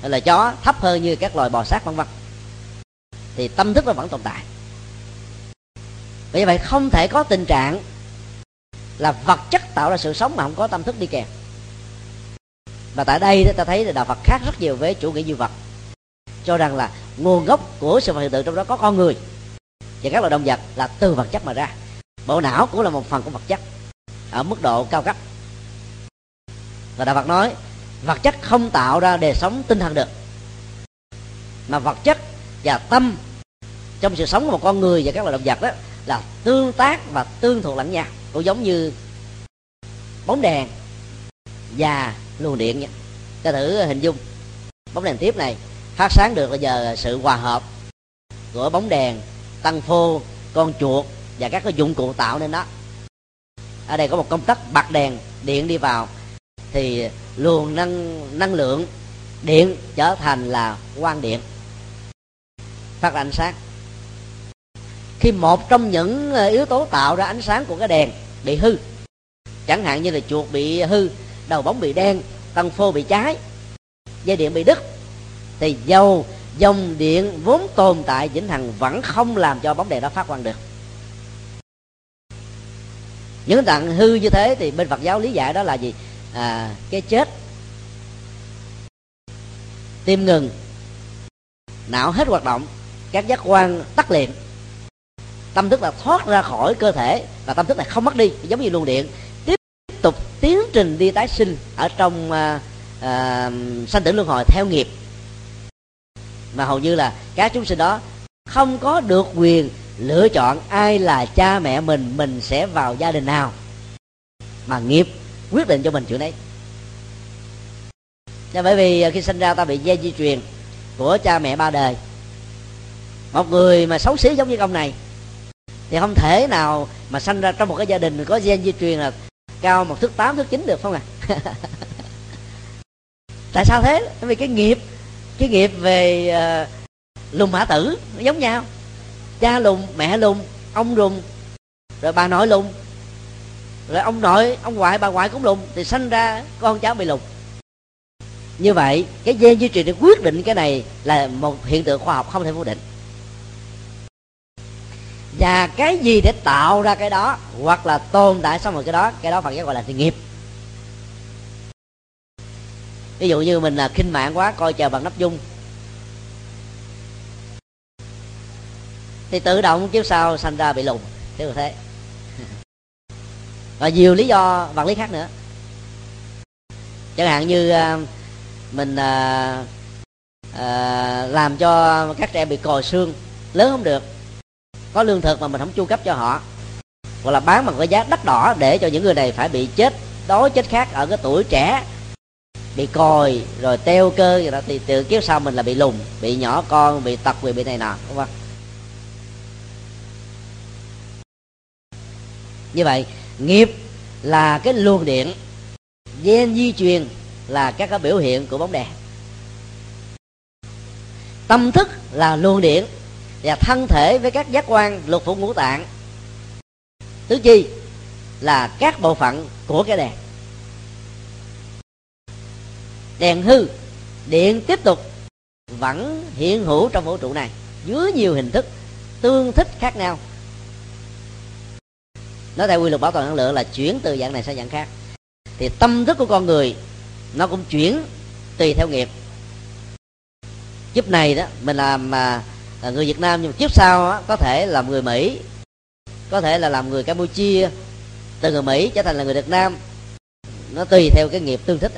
hay là chó thấp hơn như các loài bò sát vân vân thì tâm thức nó vẫn tồn tại. Vì vậy không thể có tình trạng là vật chất tạo ra sự sống mà không có tâm thức đi kèm. Và tại đây ta thấy là đạo Phật khác rất nhiều với chủ nghĩa duy vật cho rằng là nguồn gốc của sự vật hiện tượng trong đó có con người. Và các loài động vật là từ vật chất mà ra. Bộ não cũng là một phần của vật chất, ở mức độ cao cấp. Và đạo Phật nói, vật chất không tạo ra đời sống tinh thần được, mà vật chất và tâm trong sự sống của một con người và các loài động vật đó là tương tác và tương thuộc lẫn nhau, cũng giống như bóng đèn và luồng điện nha ta thử hình dung bóng đèn tiếp này phát sáng được là nhờ sự hòa hợp của bóng đèn, tăng phô, con chuột và các cái dụng cụ tạo nên đó. ở đây có một công tắc bật đèn, điện đi vào, thì luồng năng năng lượng điện trở thành là quang điện, phát ra ánh sáng khi một trong những ờ, yếu tố tạo ra ánh sáng của cái đèn bị hư, chẳng hạn như là chuột bị hư, đầu bóng bị đen, tăng phô bị cháy, dây điện bị đứt thì dầu dòng điện vốn tồn tại vĩnh hằng vẫn không làm cho bóng đèn đó phát quang được. Những tặng hư như thế thì bên phật giáo lý giải đó là gì? À, cái chết. Tim ngừng. Não hết hoạt động. Các giác quan tắt liệm tâm thức là thoát ra khỏi cơ thể và tâm thức này không mất đi. Giống như luồng điện. Tiếp tục tiến trình đi tái sinh ở trong à, à, sanh tử luân hồi theo nghiệp mà hầu như là các chúng sinh đó không có được quyền lựa chọn ai là cha mẹ mình mình sẽ vào gia đình nào. Mà nghiệp quyết định cho mình chuyện đấy Nên bởi vì à, khi sinh ra ta bị dây di truyền của cha mẹ ba đời. Một người mà xấu xí giống như ông này, thì không thể nào mà sanh ra trong một cái gia đình có gen di truyền là cao một thước tám, thước chín được không à? [laughs] Tại sao thế? Bởi vì cái nghiệp cái nghiệp về uh, lùng mã tử nó giống nhau. Cha lùng mẹ lùng ông lùng rồi bà nội lùng rồi ông nội ông ngoại bà ngoại cũng lùng thì sanh ra con cháu bị lùng như vậy cái gen di truyền để quyết định cái này là một hiện tượng khoa học không thể phủ định. Và cái gì để tạo ra cái đó hoặc là tồn tại xong rồi cái đó cái đó phật giáo gọi là thì nghiệp ví dụ như mình là khinh mạng quá coi chờ bằng nắp dung. Thì tự động chiếu sau sanh ra bị lùn kiểu thế. [laughs] Và nhiều lý do vật lý khác nữa. Chẳng hạn như à, mình à, à, làm cho các trẻ bị còi xương lớn không được. Có lương thực mà mình không chu cấp cho họ. Hoặc là bán bằng cái giá đắt đỏ để cho những người này phải bị chết đói chết khác ở cái tuổi trẻ bị còi, rồi teo cơ gì đó, thì từ kiếp sau mình là bị lùn, bị nhỏ con, bị tật, bị bị này nọ, đúng không? Như vậy, nghiệp là cái luồng điện, gen di truyền là các cái biểu hiện của bóng đèn. Tâm thức là luồng điện và thân thể với các giác quan, lục phủ ngũ tạng. Tứ chi là các bộ phận của cái đèn đèn hư điện tiếp tục vẫn hiện hữu trong vũ trụ này dưới nhiều hình thức tương thích khác nhau. Nói theo quy luật bảo toàn năng lượng là chuyển từ dạng này sang dạng khác. Thì tâm thức của con người nó cũng chuyển tùy theo nghiệp. Kiếp này đó mình làm mà là người Việt Nam nhưng mà kiếp sau đó, có thể là người Mỹ có thể là làm người Campuchia từ người Mỹ trở thành là người Việt Nam. Nó tùy theo cái nghiệp tương thích.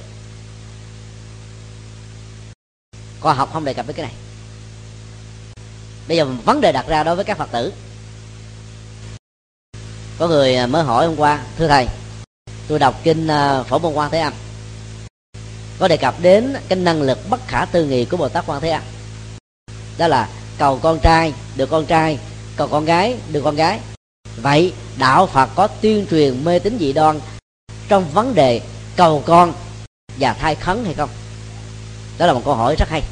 Khoa học không đề cập đến cái này? Bây giờ vấn đề đặt ra đối với các phật tử. Có người à, mới hỏi hôm qua, thưa thầy, tôi đọc kinh à, phổ môn quan thế âm. Có đề cập đến cái năng lực bất khả tư nghị của bồ tát quan thế âm. Đó là cầu con trai, được con trai, cầu con gái, được con gái. Vậy đạo phật có tuyên truyền mê tín dị đoan trong vấn đề cầu con và thai khấn hay không? Đó là một câu hỏi rất hay.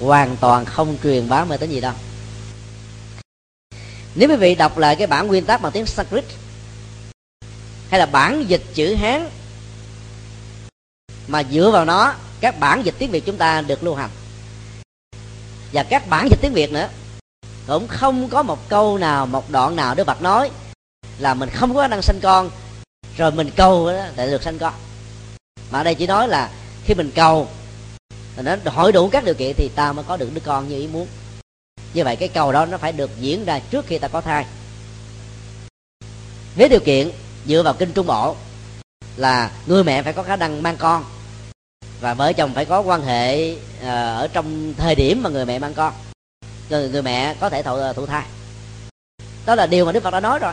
Hoàn toàn không truyền bá mê tín gì đâu. Nếu quý vị đọc lại cái bản nguyên tắc bằng tiếng Sanskrit, hay là bản dịch chữ Hán, mà dựa vào nó, các bản dịch tiếng Việt chúng ta được lưu hành. Và các bản dịch tiếng Việt nữa, cũng không có một câu nào, một đoạn nào Đức Phật nói là mình không có khả năng sanh con, rồi mình cầu để được sanh con mà ở đây chỉ nói là khi mình cầu nó hỏi đủ các điều kiện thì ta mới có được đứa con như ý muốn. Như vậy cái cầu đó nó phải được diễn ra trước khi ta có thai. Với điều kiện dựa vào kinh trung bộ là người mẹ phải có khả năng mang con và vợ chồng phải có quan hệ ờ, ở trong thời điểm mà người mẹ mang con người, người mẹ có thể thụ ờ, thụ thai. Đó là điều mà đức phật đã nói rồi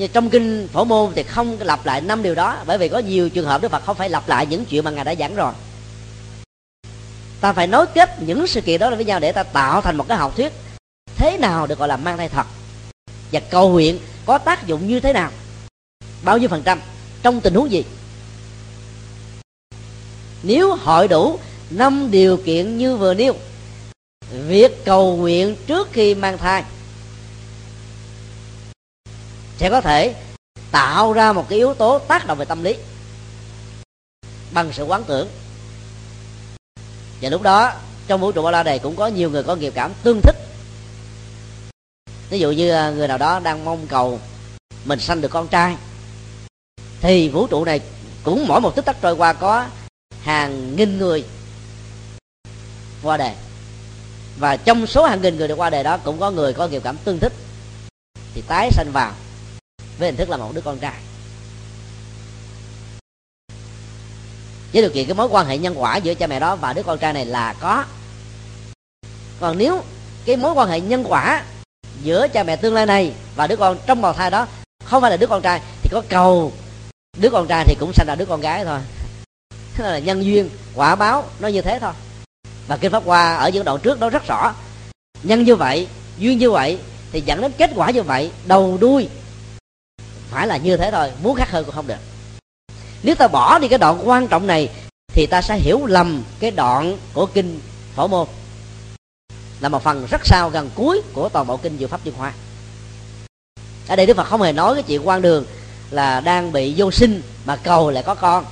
nhưng trong kinh phổ môn thì không lặp lại năm điều đó, bởi vì có nhiều trường hợp đức phật không phải lặp lại những chuyện mà ngài đã giảng rồi. Ta phải nối kết những sự kiện đó với nhau để ta tạo thành một cái học thuyết thế nào được gọi là mang thai thật. Và cầu nguyện có tác dụng như thế nào? Bao nhiêu phần trăm? Trong tình huống gì? Nếu hội đủ năm điều kiện như vừa nêu, việc cầu nguyện trước khi mang thai sẽ có thể tạo ra một cái yếu tố tác động về tâm lý bằng sự quán tưởng. Và lúc đó, trong vũ trụ ba la này cũng có nhiều người có nghiệp cảm tương thích. Ví dụ như à, người nào đó đang mong cầu mình sanh được con trai, thì vũ trụ này cũng mỗi một tích tắc trôi qua có hàng nghìn người qua đề và trong số hàng nghìn người được qua đề đó cũng có người có nghiệp cảm tương thích, thì tái sanh vào với hình thức là một đứa con trai. Với điều kiện cái mối quan hệ nhân quả giữa cha mẹ đó và đứa con trai này là có. Còn nếu cái mối quan hệ nhân quả giữa cha mẹ tương lai này và đứa con trong bào thai đó không phải là đứa con trai thì có cầu đứa con trai thì cũng sanh ra đứa con gái thôi. [laughs] Thế là nhân duyên, quả báo, nó như thế thôi. Và kinh pháp hoa ở những đoạn trước đó rất rõ. Nhân như vậy, duyên như vậy thì dẫn đến kết quả như vậy, đầu đuôi phải là như thế thôi, muốn khác hơn cũng không được. Nếu ta bỏ đi cái đoạn quan trọng này, thì ta sẽ hiểu lầm cái đoạn của kinh phổ môn. Là một phần rất sao gần cuối của toàn bộ kinh diệu pháp liên hoa ở đây đức phật không hề nói cái chuyện quan đường là đang bị vô sinh mà cầu lại có con.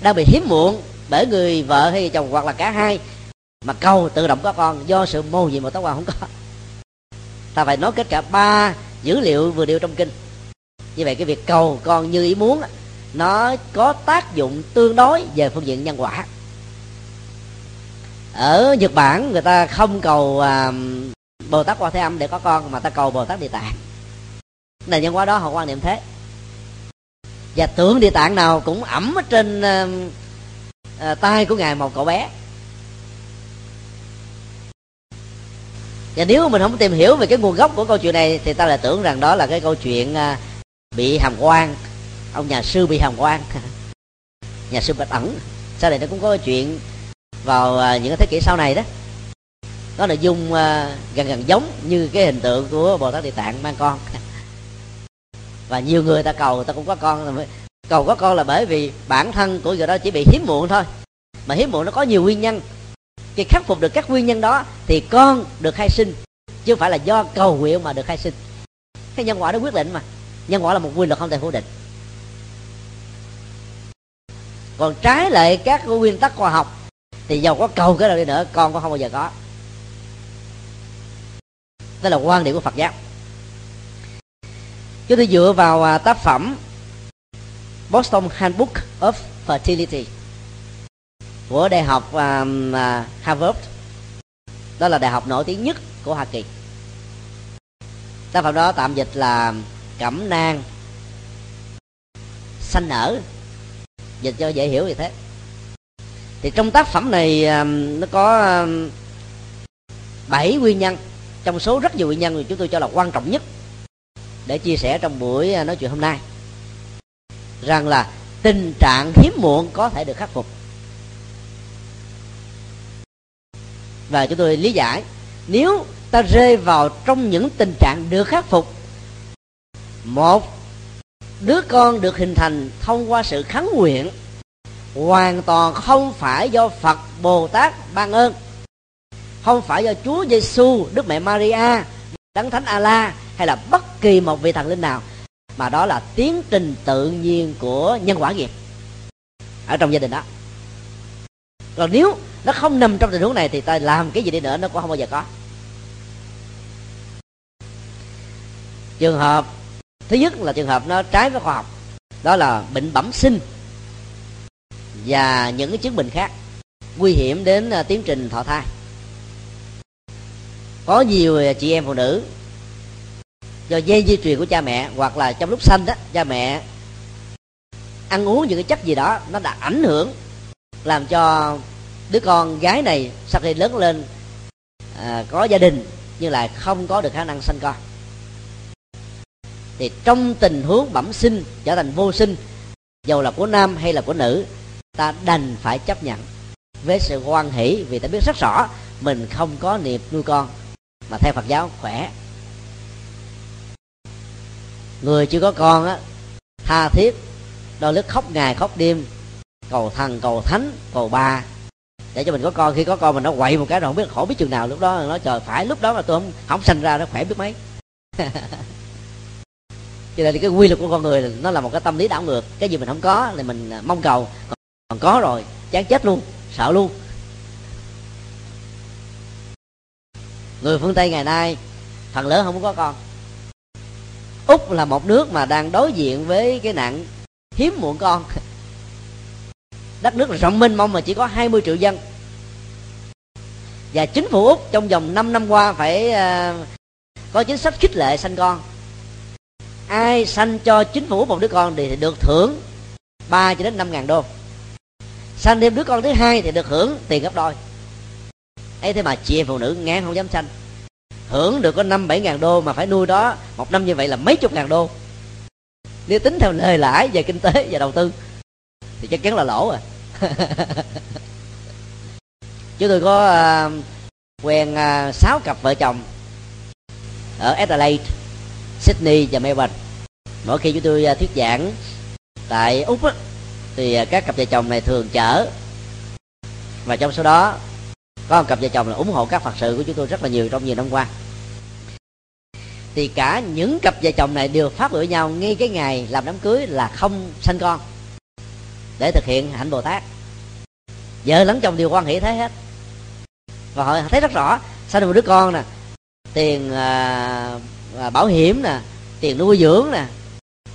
Đang bị hiếm muộn bởi người vợ hay chồng hoặc là cả hai mà cầu tự động có con do sự mô gì mà tóc hoàng không có. Ta phải nói kết cả ba dữ liệu vừa nêu trong kinh. Như vậy cái việc cầu con như ý muốn nó có tác dụng tương đối về phương diện nhân quả. Ở nhật bản người ta không cầu uh, bồ tát quan thế âm để có con mà ta cầu bồ tát địa tạng. Nền nhân quả đó họ quan niệm thế. Và tượng địa tạng nào cũng ẩm ở trên uh, uh, tay của ngài một cậu bé. Và nếu mình không tìm hiểu về cái nguồn gốc của câu chuyện này, thì ta lại tưởng rằng đó là cái câu chuyện à, bị hàm quan. Ông nhà sư bị hàm quan. [laughs] Nhà sư bạch ẩn. Sau này nó cũng có chuyện vào à, những cái thế kỷ sau này đó. Nó là dung à, gần gần giống như cái hình tượng của bồ tát địa tạng mang con. [laughs] Và nhiều người ta cầu người ta cũng có con cầu có con là bởi vì bản thân của người đó chỉ bị hiếm muộn thôi. Mà hiếm muộn nó có nhiều nguyên nhân khi khắc phục được các nguyên nhân đó thì con được khai sinh, chứ không phải là do cầu nguyện mà được khai sinh. Cái nhân quả nó quyết định mà. Nhân quả là một quy luật không thể phủ định. Còn trái lại các nguyên tắc khoa học thì giàu có cầu cái nào đi nữa, con cũng không bao giờ có. Đó là quan điểm của phật giáo. Chúng tôi dựa vào à, tác phẩm Boston Handbook of Fertility của đại học um, Harvard. Đó là đại học nổi tiếng nhất của Hoa Kỳ. Tác phẩm đó tạm dịch là cẩm nang xanh nở. Dịch cho dễ hiểu như thế. Thì trong tác phẩm này um, nó có um, bảy nguyên nhân. Trong số rất nhiều nguyên nhân mà chúng tôi cho là quan trọng nhất để chia sẻ trong buổi nói chuyện hôm nay. Rằng là tình trạng hiếm muộn có thể được khắc phục. Và chúng tôi lý giải, nếu ta rơi vào trong những tình trạng được khắc phục, một, đứa con được hình thành thông qua sự kháng nguyện, hoàn toàn không phải do phật bồ tát ban ơn, không phải do chúa giêsu đức mẹ maria, đấng thánh ala hay là bất kỳ một vị thần linh nào, mà đó là tiến trình tự nhiên của nhân quả nghiệp ở trong gia đình đó. Còn nếu nó không nằm trong tình huống này thì ta làm cái gì đi nữa nó cũng không bao giờ có. Trường hợp, thứ nhất là trường hợp nó trái với khoa học, đó là bệnh bẩm sinh và những cái chứng bệnh khác nguy hiểm đến à, tiến trình thọ thai. Có nhiều chị em phụ nữ do dây di truyền của cha mẹ hoặc là trong lúc sanh đó, cha mẹ ăn uống những cái chất gì đó nó đã ảnh hưởng làm cho đứa con gái này sau khi lớn lên à, có gia đình nhưng lại không có được khả năng sanh con. Thì trong tình huống bẩm sinh trở thành vô sinh dầu là của nam hay là của nữ ta đành phải chấp nhận với sự hoan hỷ vì ta biết rất rõ mình không có niệm nuôi con mà theo phật giáo khỏe. Người chưa có con á tha thiết đôi lúc khóc ngày khóc đêm cầu thần cầu thánh cầu bà để cho mình có con, khi có con mình nó quậy một cái rồi không biết, khổ biết chừng nào lúc đó. Nó trời, phải lúc đó mà tôi không không sinh ra nó khỏe biết mấy. [laughs] Cho nên cái quy luật của con người nó là một cái tâm lý đảo ngược. Cái gì mình không có thì mình à, mong cầu. Còn có rồi, chán chết luôn, sợ luôn. Người phương tây ngày nay, phần lớn không có con. Úc là một nước mà đang đối diện với cái nạn hiếm muộn con. [laughs] đất nước rộng mênh mông mà chỉ có 20 triệu dân. Và chính phủ úc trong vòng 5 năm qua phải uh, có chính sách khích lệ sanh con. Ai sanh cho chính phủ một đứa con thì được thưởng 3 cho đến 5 ngàn đô. Sanh thêm đứa con thứ hai thì được hưởng tiền gấp đôi. Ấy thế mà chị em phụ nữ ngán không dám sanh. Hưởng được có năm bảy ngàn đô mà phải nuôi đó một năm như vậy là mấy chục ngàn đô. Nếu tính theo lời lãi về kinh tế và đầu tư thì chắc chắn là lỗ à [laughs] chúng tôi có uh, quen ờ, uh, 6 cặp vợ chồng ở Adelaide, Sydney và Melbourne. Mỗi khi chúng tôi uh, thuyết giảng tại Úc á, thì uh, các cặp vợ chồng này thường chở. Và trong số đó có một cặp vợ chồng là ủng hộ các phật sự của chúng tôi rất là nhiều trong nhiều năm qua. Thì cả những cặp vợ chồng này đều phát biểu nhau ngay cái ngày làm đám cưới là không sanh con để thực hiện hạnh bồ tát vợ lẫn chồng đều quan hệ thế hết. Và họ thấy rất rõ sau được một đứa con nè tiền à, à, bảo hiểm nè tiền nuôi dưỡng nè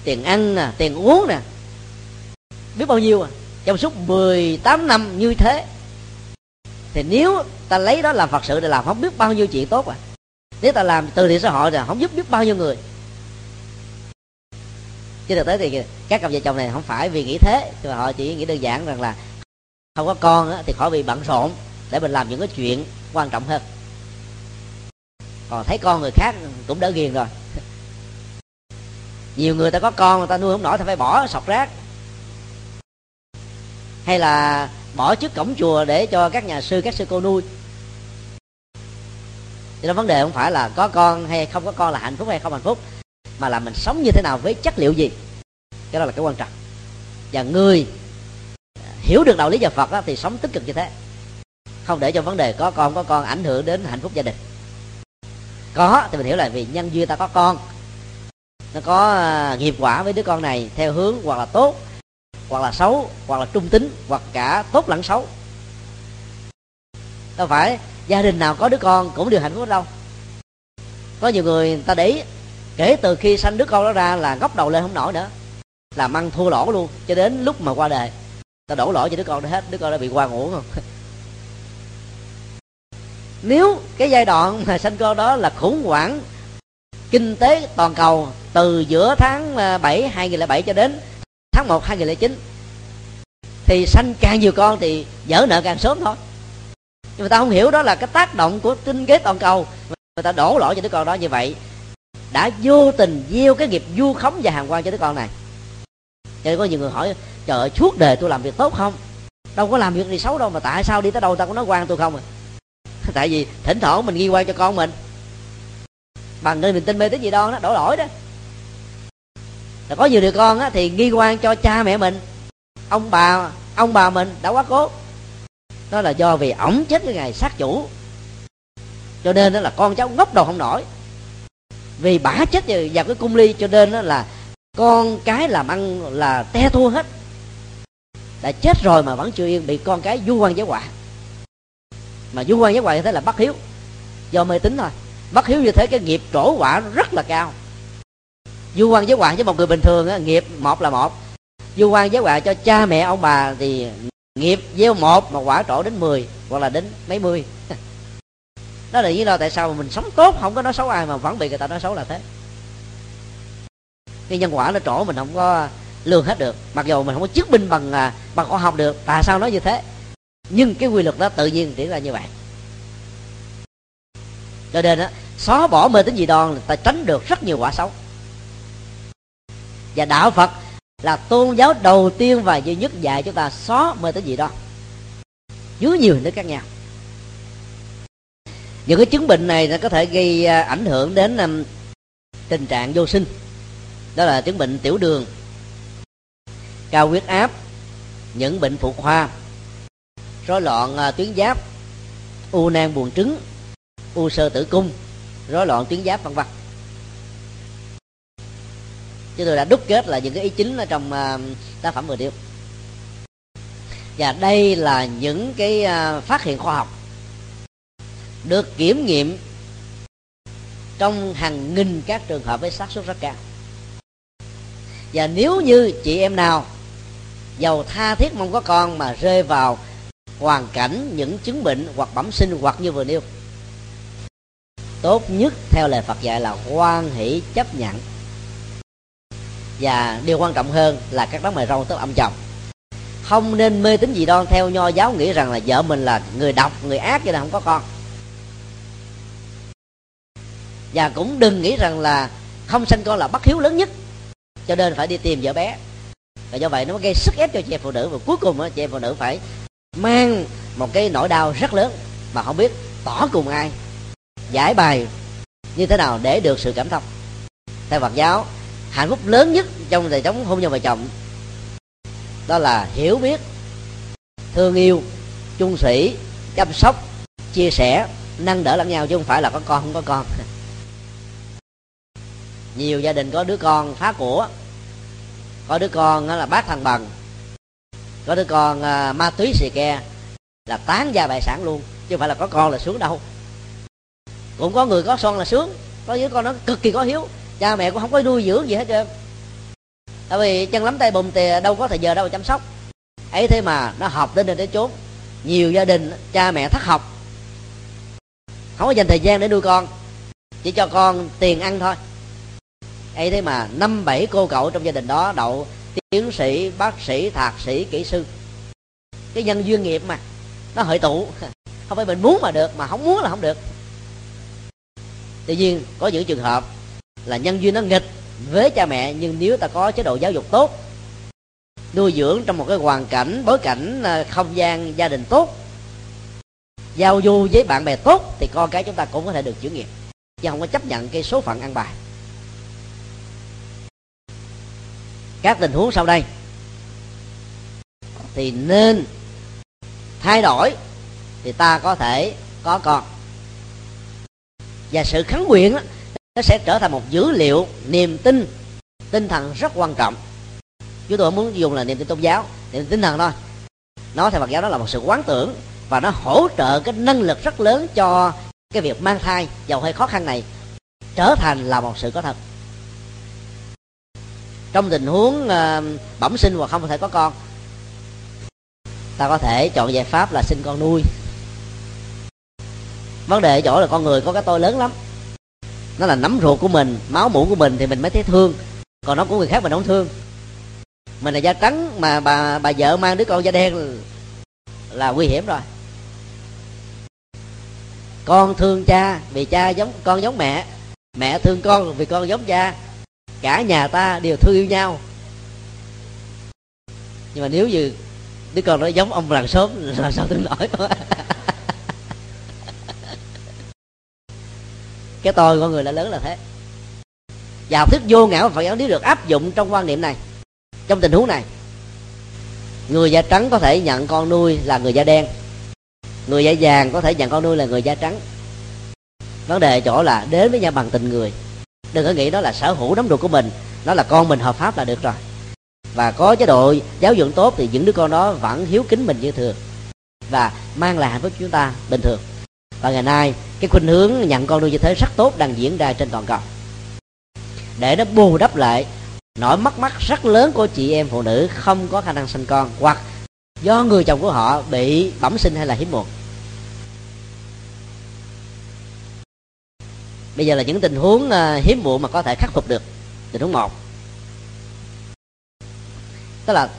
tiền ăn nè tiền uống nè. Biết bao nhiêu à? Trong suốt 18 năm như thế thì nếu ta lấy đó làm phật sự để làm không biết bao nhiêu chuyện tốt à. Nếu ta làm từ thiện xã hội thì không giúp biết bao nhiêu người. Chứ thực tế thì các cặp vợ chồng này không phải vì nghĩ thế mà họ chỉ nghĩ đơn giản rằng là không có con thì khỏi bị bận rộn để mình làm những cái chuyện quan trọng hơn. Còn thấy con người khác cũng đỡ ghiền rồi. [laughs] Nhiều người ta có con người ta nuôi không nổi, ta phải bỏ sọt rác. Hay là bỏ trước cổng chùa để cho các nhà sư, các sư cô nuôi. Cho nên vấn đề không phải là có con hay không có con là hạnh phúc hay không hạnh phúc, mà là mình sống như thế nào với chất liệu gì. Cái đó là cái quan trọng. Và người hiểu được đạo lý nhà phật á, thì sống tích cực như thế. Không để cho vấn đề có con có con ảnh hưởng đến hạnh phúc gia đình. Có thì mình hiểu là vì nhân duyên ta có con. Nó có à, nghiệp quả với đứa con này theo hướng hoặc là tốt hoặc là xấu hoặc là trung tính hoặc cả tốt lẫn xấu. Đâu phải gia đình nào có đứa con cũng đều hạnh phúc đâu. Có nhiều người ta để ý kể từ khi sanh đứa con đó ra là góc đầu lên không nổi nữa làm ăn thua lỗ luôn cho đến lúc mà qua đời ta đổ lỗi cho đứa con đó hết, đứa con đã bị qua ngủ không? Nếu cái giai đoạn mà sanh con đó là khủng hoảng kinh tế toàn cầu từ giữa tháng à, 7 2007 cho đến tháng 1 2009 thì sanh càng nhiều con thì dở nợ càng sớm thôi. Nhưng mà ta không hiểu đó là cái tác động của kinh tế toàn cầu người ta đổ lỗi cho đứa con đó như vậy đã vô tình gieo cái nghiệp du khống và hàng quan cho đứa con này. Cho nên có nhiều người hỏi trời ơi suốt đời tôi làm việc tốt không? Đâu có làm việc gì xấu đâu mà tại sao đi tới đâu ta cũng nói quan tôi không à? [laughs] Tại vì thỉnh thoảng mình ghi quan cho con mình. Bằng nơi mình tin mê tới gì đó nó đổ lỗi đó. Là có nhiều đứa con á, thì nghi quan cho cha mẹ mình. Ông bà ông bà mình đã quá cố. Đó là do vì ổng chết cái ngày sát chủ. Cho nên đó là con cháu ngốc đầu không nổi. Vì bả chết vào cái cung ly cho nên đó là con cái làm ăn là te thua hết đã chết rồi mà vẫn chưa yên bị con cái du quan giáo quả mà du quan giáo quả như thế là bất hiếu. Do mê tín thôi. Bất hiếu như thế cái nghiệp trổ quả rất là cao. Du quan giáo quả với một người bình thường á, nghiệp một là một. Du quan giáo quả cho cha mẹ ông bà thì nghiệp gieo một mà quả trổ đến 10 hoặc là đến mấy mươi. [laughs] Đó là lý do tại sao mà mình sống tốt không có nói xấu ai mà vẫn bị người ta nói xấu là thế. Cái nhân quả nó trổ mình không có lường hết được. Mặc dù mình không có chứng minh bằng à, bằng khoa học được tại sao nói như thế? Nhưng cái quy luật đó tự nhiên diễn ra như vậy. Cho nên á xóa bỏ mê tín dị đoan ta tránh được rất nhiều quả xấu. Và đạo phật là tôn giáo đầu tiên và duy nhất dạy chúng ta xóa mê tín dị đoan, dưới nhiều hình thức khác nhau. Những cái chứng bệnh này nó có thể gây à, ảnh hưởng đến tình trạng vô sinh. Đó là chứng bệnh tiểu đường cao huyết áp, những bệnh phụ khoa, rối loạn à, tuyến giáp, u nang buồng trứng, u sơ tử cung, rối loạn tuyến giáp vân vân. Chứ tôi đã đúc kết là những cái ý chính ở trong à, tác phẩm vừa điêu và đây là những cái à, phát hiện khoa học được kiểm nghiệm trong hàng nghìn các trường hợp với xác suất rất cao. Và nếu như chị em nào giàu tha thiết mong có con mà rơi vào hoàn cảnh những chứng bệnh hoặc bẩm sinh hoặc như vừa nêu. Tốt nhất theo lời Phật dạy là quan hỷ chấp nhận. Và điều quan trọng hơn là các đấng mày râu tức âm chồng. Không nên mê tín gì đoan theo nho giáo nghĩ rằng là vợ mình là người độc, người ác cho nên không có con. Và cũng đừng nghĩ rằng là không sinh con là bất hiếu lớn nhất, cho nên phải đi tìm vợ bé và do vậy nó gây sức ép cho chị em phụ nữ. Và cuối cùng chị em phụ nữ phải mang một cái nỗi đau rất lớn mà không biết tỏ cùng ai, giải bài như thế nào để được sự cảm thông. Theo Phật giáo, hạnh phúc lớn nhất trong đời sống hôn nhân vợ chồng đó là hiểu biết, thương yêu, chung sĩ chăm sóc, chia sẻ, nâng đỡ lẫn nhau chứ không phải là có con không có con. [laughs] Nhiều gia đình có đứa con phá của có đứa con là bác thằng bằng. Có đứa con à, ma túy xì ke là tán gia bại sản luôn, chứ không phải là có con là sướng đâu. Cũng có người có son là sướng có đứa con nó cực kỳ có hiếu, cha mẹ cũng không có nuôi dưỡng gì hết trơn. Tại vì chân lắm tay bùm thì đâu có thời giờ đâu mà chăm sóc. Ấy thế mà nó học đến nơi đến chốn, nhiều gia đình cha mẹ thất học. Không có dành thời gian để nuôi con, chỉ cho con tiền ăn thôi ấy thế mà, năm bảy cô cậu trong gia đình đó, đậu tiến sĩ, bác sĩ, thạc sĩ, kỹ sư. Cái nhân duyên nghiệp mà, nó hội tụ. [laughs] Không phải mình muốn mà được, mà không muốn là không được. Tuy nhiên, có những trường hợp là nhân duyên nó nghịch với cha mẹ, nhưng nếu ta có chế độ giáo dục tốt, nuôi dưỡng trong một cái hoàn cảnh, bối cảnh à, không gian, gia đình tốt, giao du với bạn bè tốt, thì con cái chúng ta cũng có thể được chuyển nghiệp. Chứ không có chấp nhận cái số phận ăn bài. Các tình huống sau đây. Thì nên thay đổi thì ta có thể có con. Và sự kháng nguyện nó sẽ trở thành một dữ liệu niềm tin, tinh thần rất quan trọng. Chúng tôi muốn dùng là niềm tin tôn giáo, niềm tin tinh thần thôi. Nó theo Phật giáo đó là một sự quán tưởng và nó hỗ trợ cái năng lực rất lớn cho cái việc mang thai giàu hay khó khăn này trở thành là một sự có thật trong tình huống uh, bẩm sinh hoặc không thể có con ta có thể chọn giải pháp là sinh con nuôi. Vấn đề ở chỗ là con người có cái tôi lớn lắm. Nó là nắm ruột của mình máu mũ của mình thì mình mới thấy thương. Còn nó của người khác mình không thương. Mình là da trắng mà bà bà vợ mang đứa con da đen là nguy hiểm rồi. Con thương cha vì cha giống con giống mẹ. Mẹ thương con vì con giống cha cả nhà ta đều thương yêu nhau. Nhưng mà nếu như đứa con nó giống ông làng sớm [laughs] là sao thương nổi [laughs] cái tôi con người là lớn là thế. Và học thức vô ngã phật giáo nếu được áp dụng trong quan niệm này, trong tình huống này, người da trắng có thể nhận con nuôi là người da đen. Người da vàng có thể nhận con nuôi là người da trắng. Vấn đề chỗ là đến với nhau bằng tình người đừng có nghĩ đó là sở hữu nắm ruột của mình. Nó là con mình, hợp pháp là được rồi. Và có chế độ giáo dưỡng tốt thì những đứa con đó vẫn hiếu kính mình như thường. Và mang lại hạnh phúc chúng ta bình thường. Và ngày nay, cái khuynh hướng nhận con nuôi như thế rất tốt đang diễn ra trên toàn cầu. Để nó bù đắp lại nỗi mất mát rất lớn của chị em phụ nữ không có khả năng sinh con hoặc do người chồng của họ bị bẩm sinh hay là hiếm muộn. Bây giờ là những tình huống ờ, hiếm muộn mà có thể khắc phục được. Tình huống một. Tức là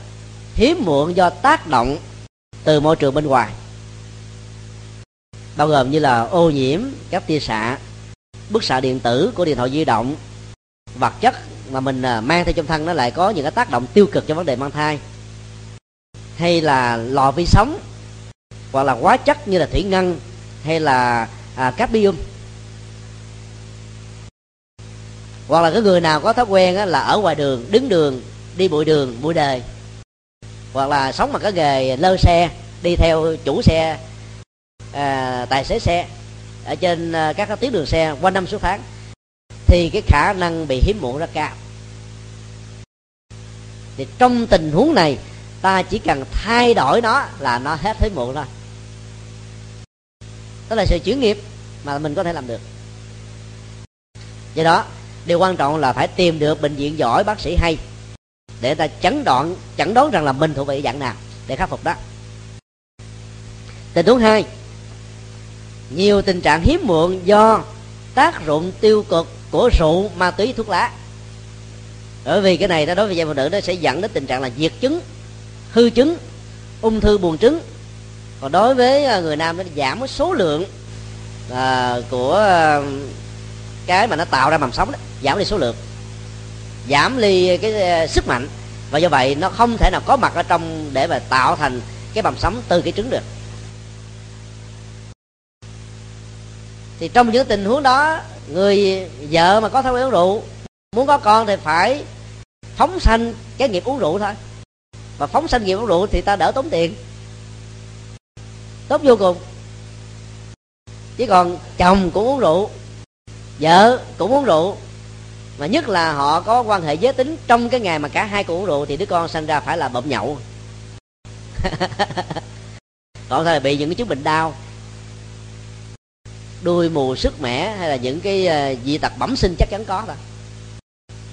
hiếm muộn do tác động từ môi trường bên ngoài. Bao gồm như là ô nhiễm các tia xạ bức xạ điện tử của điện thoại di động vật chất mà mình ờ, mang theo trong thân nó lại có những cái tác động tiêu cực cho vấn đề mang thai. Hay là lò vi sóng hoặc là hóa chất như là thủy ngân hay là à, cadmium hoặc là cái người nào có thói quen á, là ở ngoài đường đứng đường đi bụi đường bụi đời. Hoặc là sống bằng cái nghề lơ xe đi theo chủ xe à, tài xế xe ở trên à, các các tuyến đường xe qua năm số tháng thì cái khả năng bị hiếm muộn rất cao. Thì trong tình huống này ta chỉ cần thay đổi nó là nó hết hiếm muộn thôi. Đó là sự chuyển nghiệp mà mình có thể làm được. Do đó điều quan trọng là phải tìm được bệnh viện giỏi bác sĩ hay để ta chẩn đoạn chẩn đoán rằng là mình thuộc về dạng nào để khắc phục đó. Tình huống hai nhiều tình trạng hiếm muộn do tác dụng tiêu cực của rượu ma túy thuốc lá. Bởi vì cái này đó đối với gia phụ nữ nó sẽ dẫn đến tình trạng là diệt chứng hư chứng ung thư buồng trứng. Còn đối với à, người nam nó giảm cái số lượng à, của à, cái mà nó tạo ra mầm sống đó giảm đi số lượng, giảm đi cái ờ, sức mạnh. Và do vậy nó không thể nào có mặt ở trong để mà tạo thành cái bầm sống từ cái trứng được. Thì trong những tình huống đó, người vợ mà có thói quen uống rượu, muốn có con thì phải phóng sanh cái nghiệp uống rượu thôi. Và phóng sanh nghiệp uống rượu thì ta đỡ tốn tiền tốt vô cùng. Chỉ còn chồng cũng uống rượu, vợ cũng uống rượu mà nhất là họ có quan hệ giới tính trong cái ngày mà cả hai cùng uống rượu thì đứa con sinh ra phải là bậm nhậu. [laughs] Còn là bị những cái chứng bệnh đau, đuôi mù sức mẻ hay là những cái ờ, dị tật bẩm sinh chắc chắn có thôi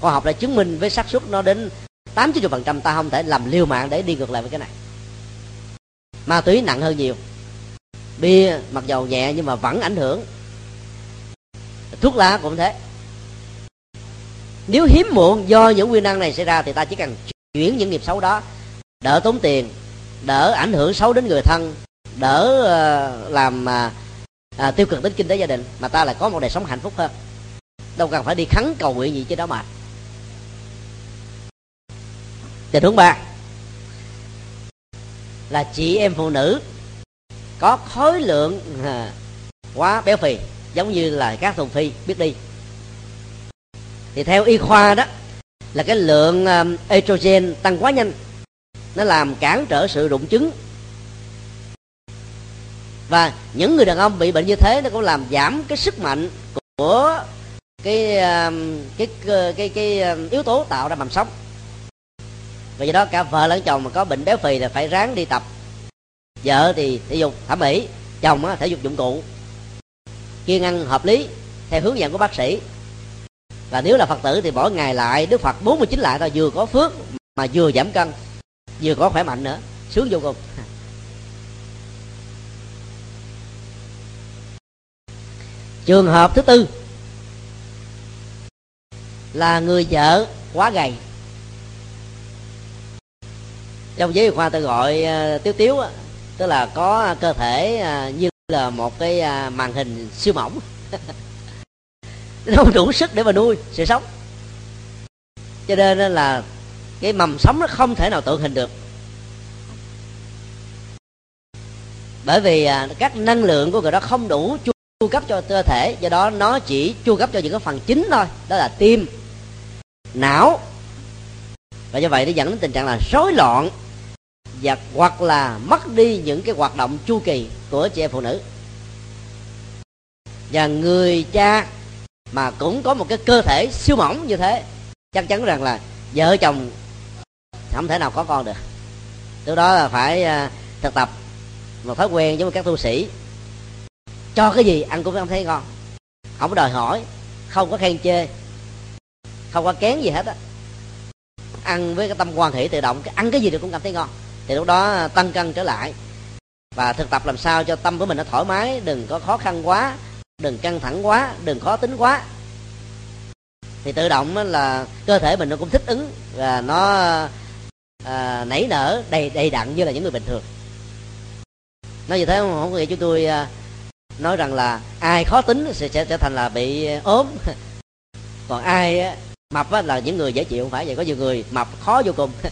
khoa học đã chứng minh với xác suất nó đến tám chín phần trăm, ta không thể làm liều mạng để đi ngược lại với cái này. Ma túy nặng hơn nhiều. Bia mặc dầu nhẹ nhưng mà vẫn ảnh hưởng. Thuốc lá cũng thế nếu hiếm muộn do những nguyên năng này xảy ra thì ta chỉ cần chuyển những nghiệp xấu đó đỡ tốn tiền đỡ ảnh hưởng xấu đến người thân đỡ uh, làm uh, à, tiêu cực đến kinh tế gia đình mà ta lại có một đời sống hạnh phúc hơn. Đâu cần phải đi khấn cầu nguyện gì chứ đó mà. Tình huống ba là chị em phụ nữ có khối lượng à, quá béo phì giống như là các thùng phi biết đi thì theo y khoa đó là cái lượng um, estrogen tăng quá nhanh. Nó làm cản trở sự rụng trứng. Và những người đàn ông bị bệnh như thế nó cũng làm giảm cái sức mạnh của cái um, cái cái cái, cái yếu tố tạo ra mầm sống. Và do đó cả vợ lẫn chồng mà có bệnh béo phì là phải ráng đi tập. Vợ thì thể dục thẩm mỹ chồng á, thể dục dụng cụ. Kiêng ăn hợp lý theo hướng dẫn của bác sĩ và nếu là phật tử thì mỗi ngày lại đức phật 49 lại thôi vừa có phước mà vừa giảm cân vừa có khỏe mạnh nữa. Sướng vô cùng. [laughs] Trường hợp thứ tư là người vợ quá gầy. Trong giới khoa tôi gọi uh, tiếu tiếu tức là có cơ thể uh, như là một cái uh, màn hình siêu mỏng. [laughs] không đủ sức để mà nuôi sự sống. Cho nên là cái mầm sống nó không thể nào tượng hình được. Bởi vì à, các năng lượng của người đó không đủ chu cấp cho cơ thể, do đó nó chỉ chu cấp cho những cái phần chính thôi, đó là tim, não. Và do vậy nó dẫn đến tình trạng là rối loạn và hoặc là mất đi những cái hoạt động chu kỳ của chị em phụ nữ. Và người cha mà cũng có một cái cơ thể siêu mỏng như thế. Chắc chắn rằng là vợ chồng không thể nào có con được. Từ đó là phải à, thực tập một thói quen với các tu sĩ. Cho cái gì ăn cũng không thấy ngon. Không có đòi hỏi, không có khen chê, không có kén gì hết á. Ăn với cái tâm quan hệ tự động ăn cái gì được cũng cảm thấy ngon. Thì lúc đó tăng cân trở lại và thực tập làm sao cho tâm của mình nó thoải mái, đừng có khó khăn quá đừng căng thẳng quá đừng khó tính quá. Thì tự động là cơ thể mình nó cũng thích ứng và nó à, nảy nở đầy đầy đặn như là những người bình thường. Nói như thế không, không có nghĩa chúng tôi à, nói rằng là ai khó tính sẽ sẽ trở thành là bị ốm. [laughs] Còn ai mập á, là những người dễ chịu không phải vậy? Có nhiều người mập khó vô cùng. [laughs]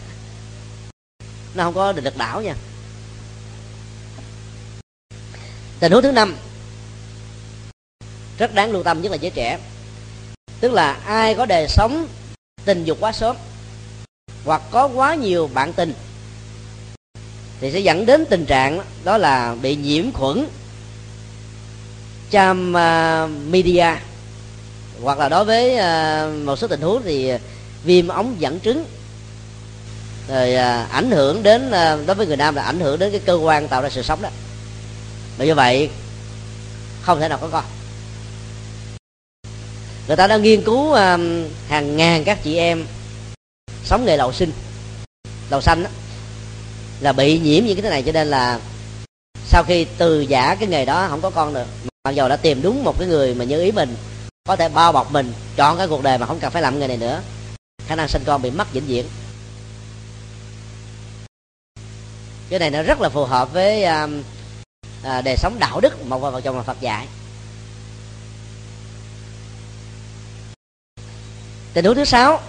Nó không có được đảo nha. Tình huống thứ năm rất đáng lưu tâm, nhất là giới trẻ. Tức là ai có đời sống tình dục quá sớm, hoặc có quá nhiều bạn tình, thì sẽ dẫn đến tình trạng đó là bị nhiễm khuẩn cham à, media. Hoặc là đối với à, một số tình huống thì viêm ống dẫn trứng rồi à, ảnh hưởng đến đối với người nam là ảnh hưởng đến cái cơ quan tạo ra sự sống đó. Và như vậy, không thể nào có con người ta đã nghiên cứu à, hàng ngàn các chị em sống nghề lậu sinh lậu xanh đó, là bị nhiễm những cái thế này. Cho nên là sau khi từ giả cái nghề đó không có con được. Mặc dù đã tìm đúng một cái người mà như ý mình có thể bao bọc mình chọn cái cuộc đời mà không cần phải làm nghề này nữa khả năng sinh con bị mất vĩnh viễn. Cái này nó rất là phù hợp với à, à, đời sống đạo đức một vợ chồng là Phật dạy. Tình huống thứ sáu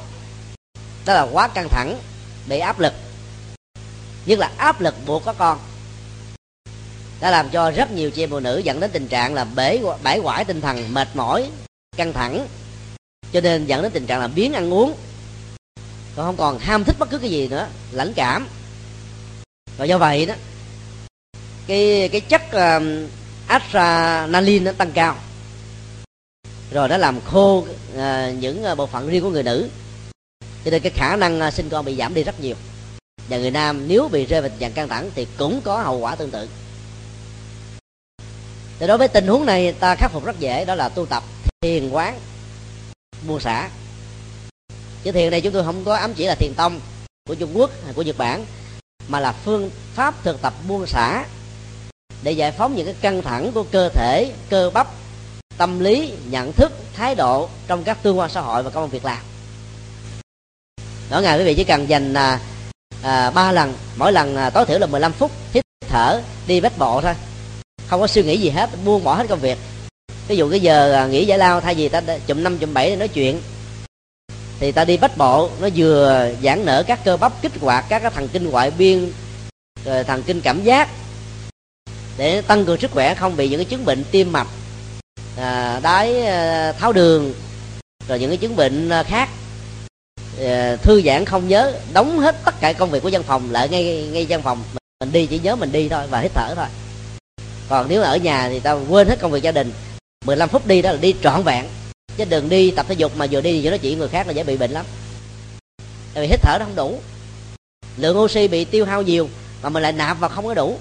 đó là quá căng thẳng bị áp lực. Nhất là áp lực buộc có con. Đã làm cho rất nhiều chị em phụ nữ dẫn đến tình trạng là bể bãi quải tinh thần mệt mỏi căng thẳng. Cho nên dẫn đến tình trạng là biến ăn uống. Còn không còn ham thích bất cứ cái gì nữa lãnh cảm. Và do vậy đó cái cái chất uh, adrenaline nó tăng cao rồi nó làm khô à, những à, bộ phận riêng của người nữ. Cho nên cái khả năng à, sinh con bị giảm đi rất nhiều. Và người nam nếu bị rơi vào tình trạng căng thẳng thì cũng có hậu quả tương tự. Thì đối với tình huống này ta khắc phục rất dễ đó là tu tập thiền quán buông xả. Chứ thiền này chúng tôi không có ám chỉ là thiền tông của trung quốc hay của nhật bản mà là phương pháp thực tập buông xả để giải phóng những cái căng thẳng của cơ thể cơ bắp tâm lý nhận thức thái độ trong các tương quan xã hội và công việc làm. Mỗi ngày quý vị chỉ cần dành à, à, 3 lần mỗi lần à, tối thiểu là 15 phút hít thở đi bách bộ thôi. Không có suy nghĩ gì hết buông bỏ hết công việc. Ví dụ cái giờ à, nghỉ giải lao thay vì ta chụm năm chụm bảy để nói chuyện thì ta đi bách bộ nó vừa giãn nở các cơ bắp kích hoạt các cái thần kinh ngoại biên rồi thần kinh cảm giác để tăng cường sức khỏe không bị những cái chứng bệnh tim mạch à, đái à, tháo đường rồi những cái chứng bệnh à, khác. À, thư giãn không nhớ đóng hết tất cả công việc của văn phòng lại ngay ngay văn phòng. Mình đi chỉ nhớ mình đi thôi và hít thở thôi. Còn nếu ở nhà thì ta quên hết công việc gia đình. 15 phút đi đó là đi trọn vẹn. Chứ đừng đi tập thể dục mà vừa đi vừa nói chuyện người khác là dễ bị bệnh lắm. Tại vì hít thở nó không đủ. Lượng oxy bị tiêu hao nhiều mà mình lại nạp vào không có đủ.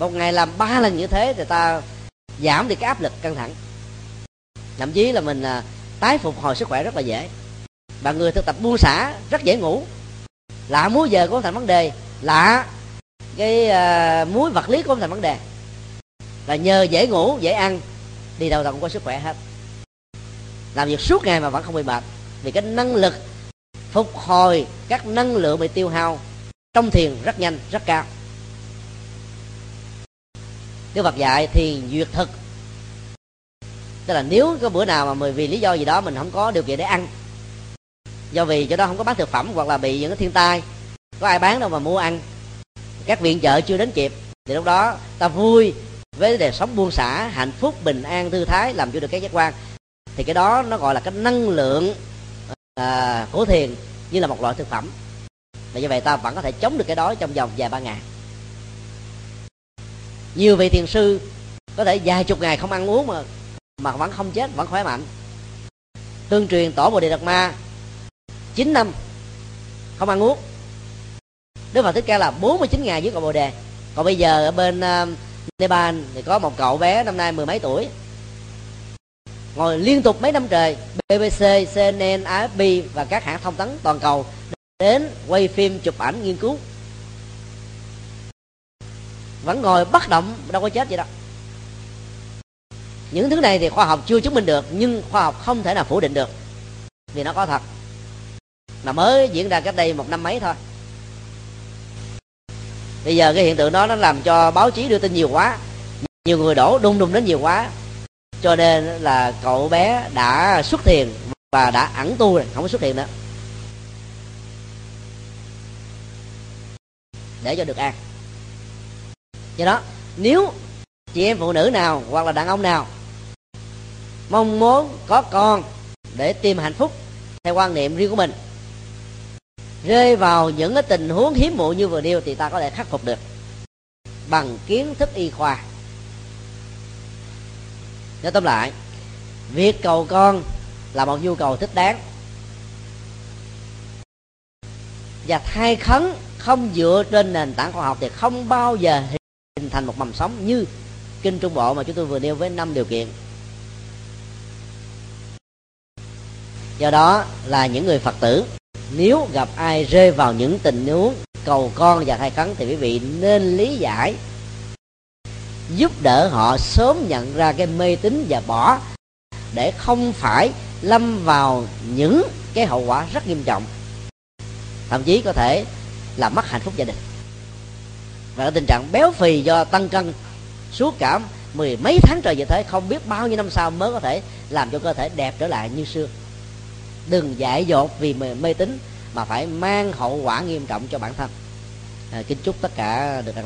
Một ngày làm ba lần như thế thì ta giảm đi cái áp lực căng thẳng. Thậm chí là mình à, tái phục hồi sức khỏe rất là dễ. Và người thực tập buông xả rất dễ ngủ. Lạ múi giờ cũng thành vấn đề. Lạ cái à, muối vật lý cũng thành vấn đề. Là nhờ dễ ngủ dễ ăn đi đâu đâu cũng có sức khỏe hết. Làm việc suốt ngày mà vẫn không bị mệt vì cái năng lực phục hồi các năng lượng bị tiêu hao trong thiền rất nhanh rất cao. Đức Phật dạy thì duyệt thực. Tức là nếu có bữa nào mà mình vì lý do gì đó mình không có điều kiện để ăn do vì chỗ đó không có bán thực phẩm hoặc là bị những cái thiên tai có ai bán đâu mà mua ăn các viện trợ chưa đến kịp thì lúc đó ta vui với đời sống buông xả hạnh phúc bình an thư thái làm cho được cái giác quan. Thì cái đó nó gọi là cái năng lượng à, của thiền như là một loại thực phẩm. Và như vậy ta vẫn có thể chống được cái đó trong vòng vài ba ngày nhiều vị thiền sư có thể vài chục ngày không ăn uống mà mà vẫn không chết vẫn khỏe mạnh. Tương truyền tổ bồ đề đạt ma 9 năm không ăn uống. Đức Phật Thích Ca là 49 ngày dưới cội Bồ Đề. Còn bây giờ ở bên uh, Nepal thì có một cậu bé năm nay mười mấy tuổi. Ngồi liên tục mấy năm trời BBC, CNN, AFP và các hãng thông tấn toàn cầu đến quay phim chụp ảnh nghiên cứu vẫn ngồi bất động, đâu có chết gì đâu những thứ này thì khoa học chưa chứng minh được, nhưng khoa học không thể nào phủ định được, vì nó có thật. Mà mới diễn ra cách đây một năm mấy thôi. Bây giờ cái hiện tượng đó nó làm cho báo chí đưa tin nhiều quá, nhiều người đổ đung đung đến nhiều quá. Cho nên là cậu bé đã xuất thiền và đã ẩn tu rồi, không có xuất hiện nữa. Để cho được an do đó, nếu chị em phụ nữ nào hoặc là đàn ông nào mong muốn có con để tìm hạnh phúc theo quan niệm riêng của mình, rơi vào những cái tình huống hiếm muộn như vừa nêu thì ta có thể khắc phục được bằng kiến thức y khoa. Nói tóm lại, việc cầu con là một nhu cầu thích đáng. Và thai khấn không dựa trên nền tảng khoa học thì không bao giờ hình thành một mầm sống như kinh trung bộ mà chúng tôi vừa nêu với năm điều kiện. Do đó là những người phật tử, nếu gặp ai rơi vào những tình huống cầu con và thai khấn thì quý vị nên lý giải, giúp đỡ họ sớm nhận ra cái mê tín và bỏ để không phải lâm vào những cái hậu quả rất nghiêm trọng. Thậm chí có thể làm mất hạnh phúc gia đình và ở tình trạng béo phì do tăng cân suốt cả mười mấy tháng trời như thế không biết bao nhiêu năm sau mới có thể làm cho cơ thể đẹp trở lại như xưa. Đừng dại dột vì mê, mê tín mà phải mang hậu quả nghiêm trọng cho bản thân. À, kính chúc tất cả được an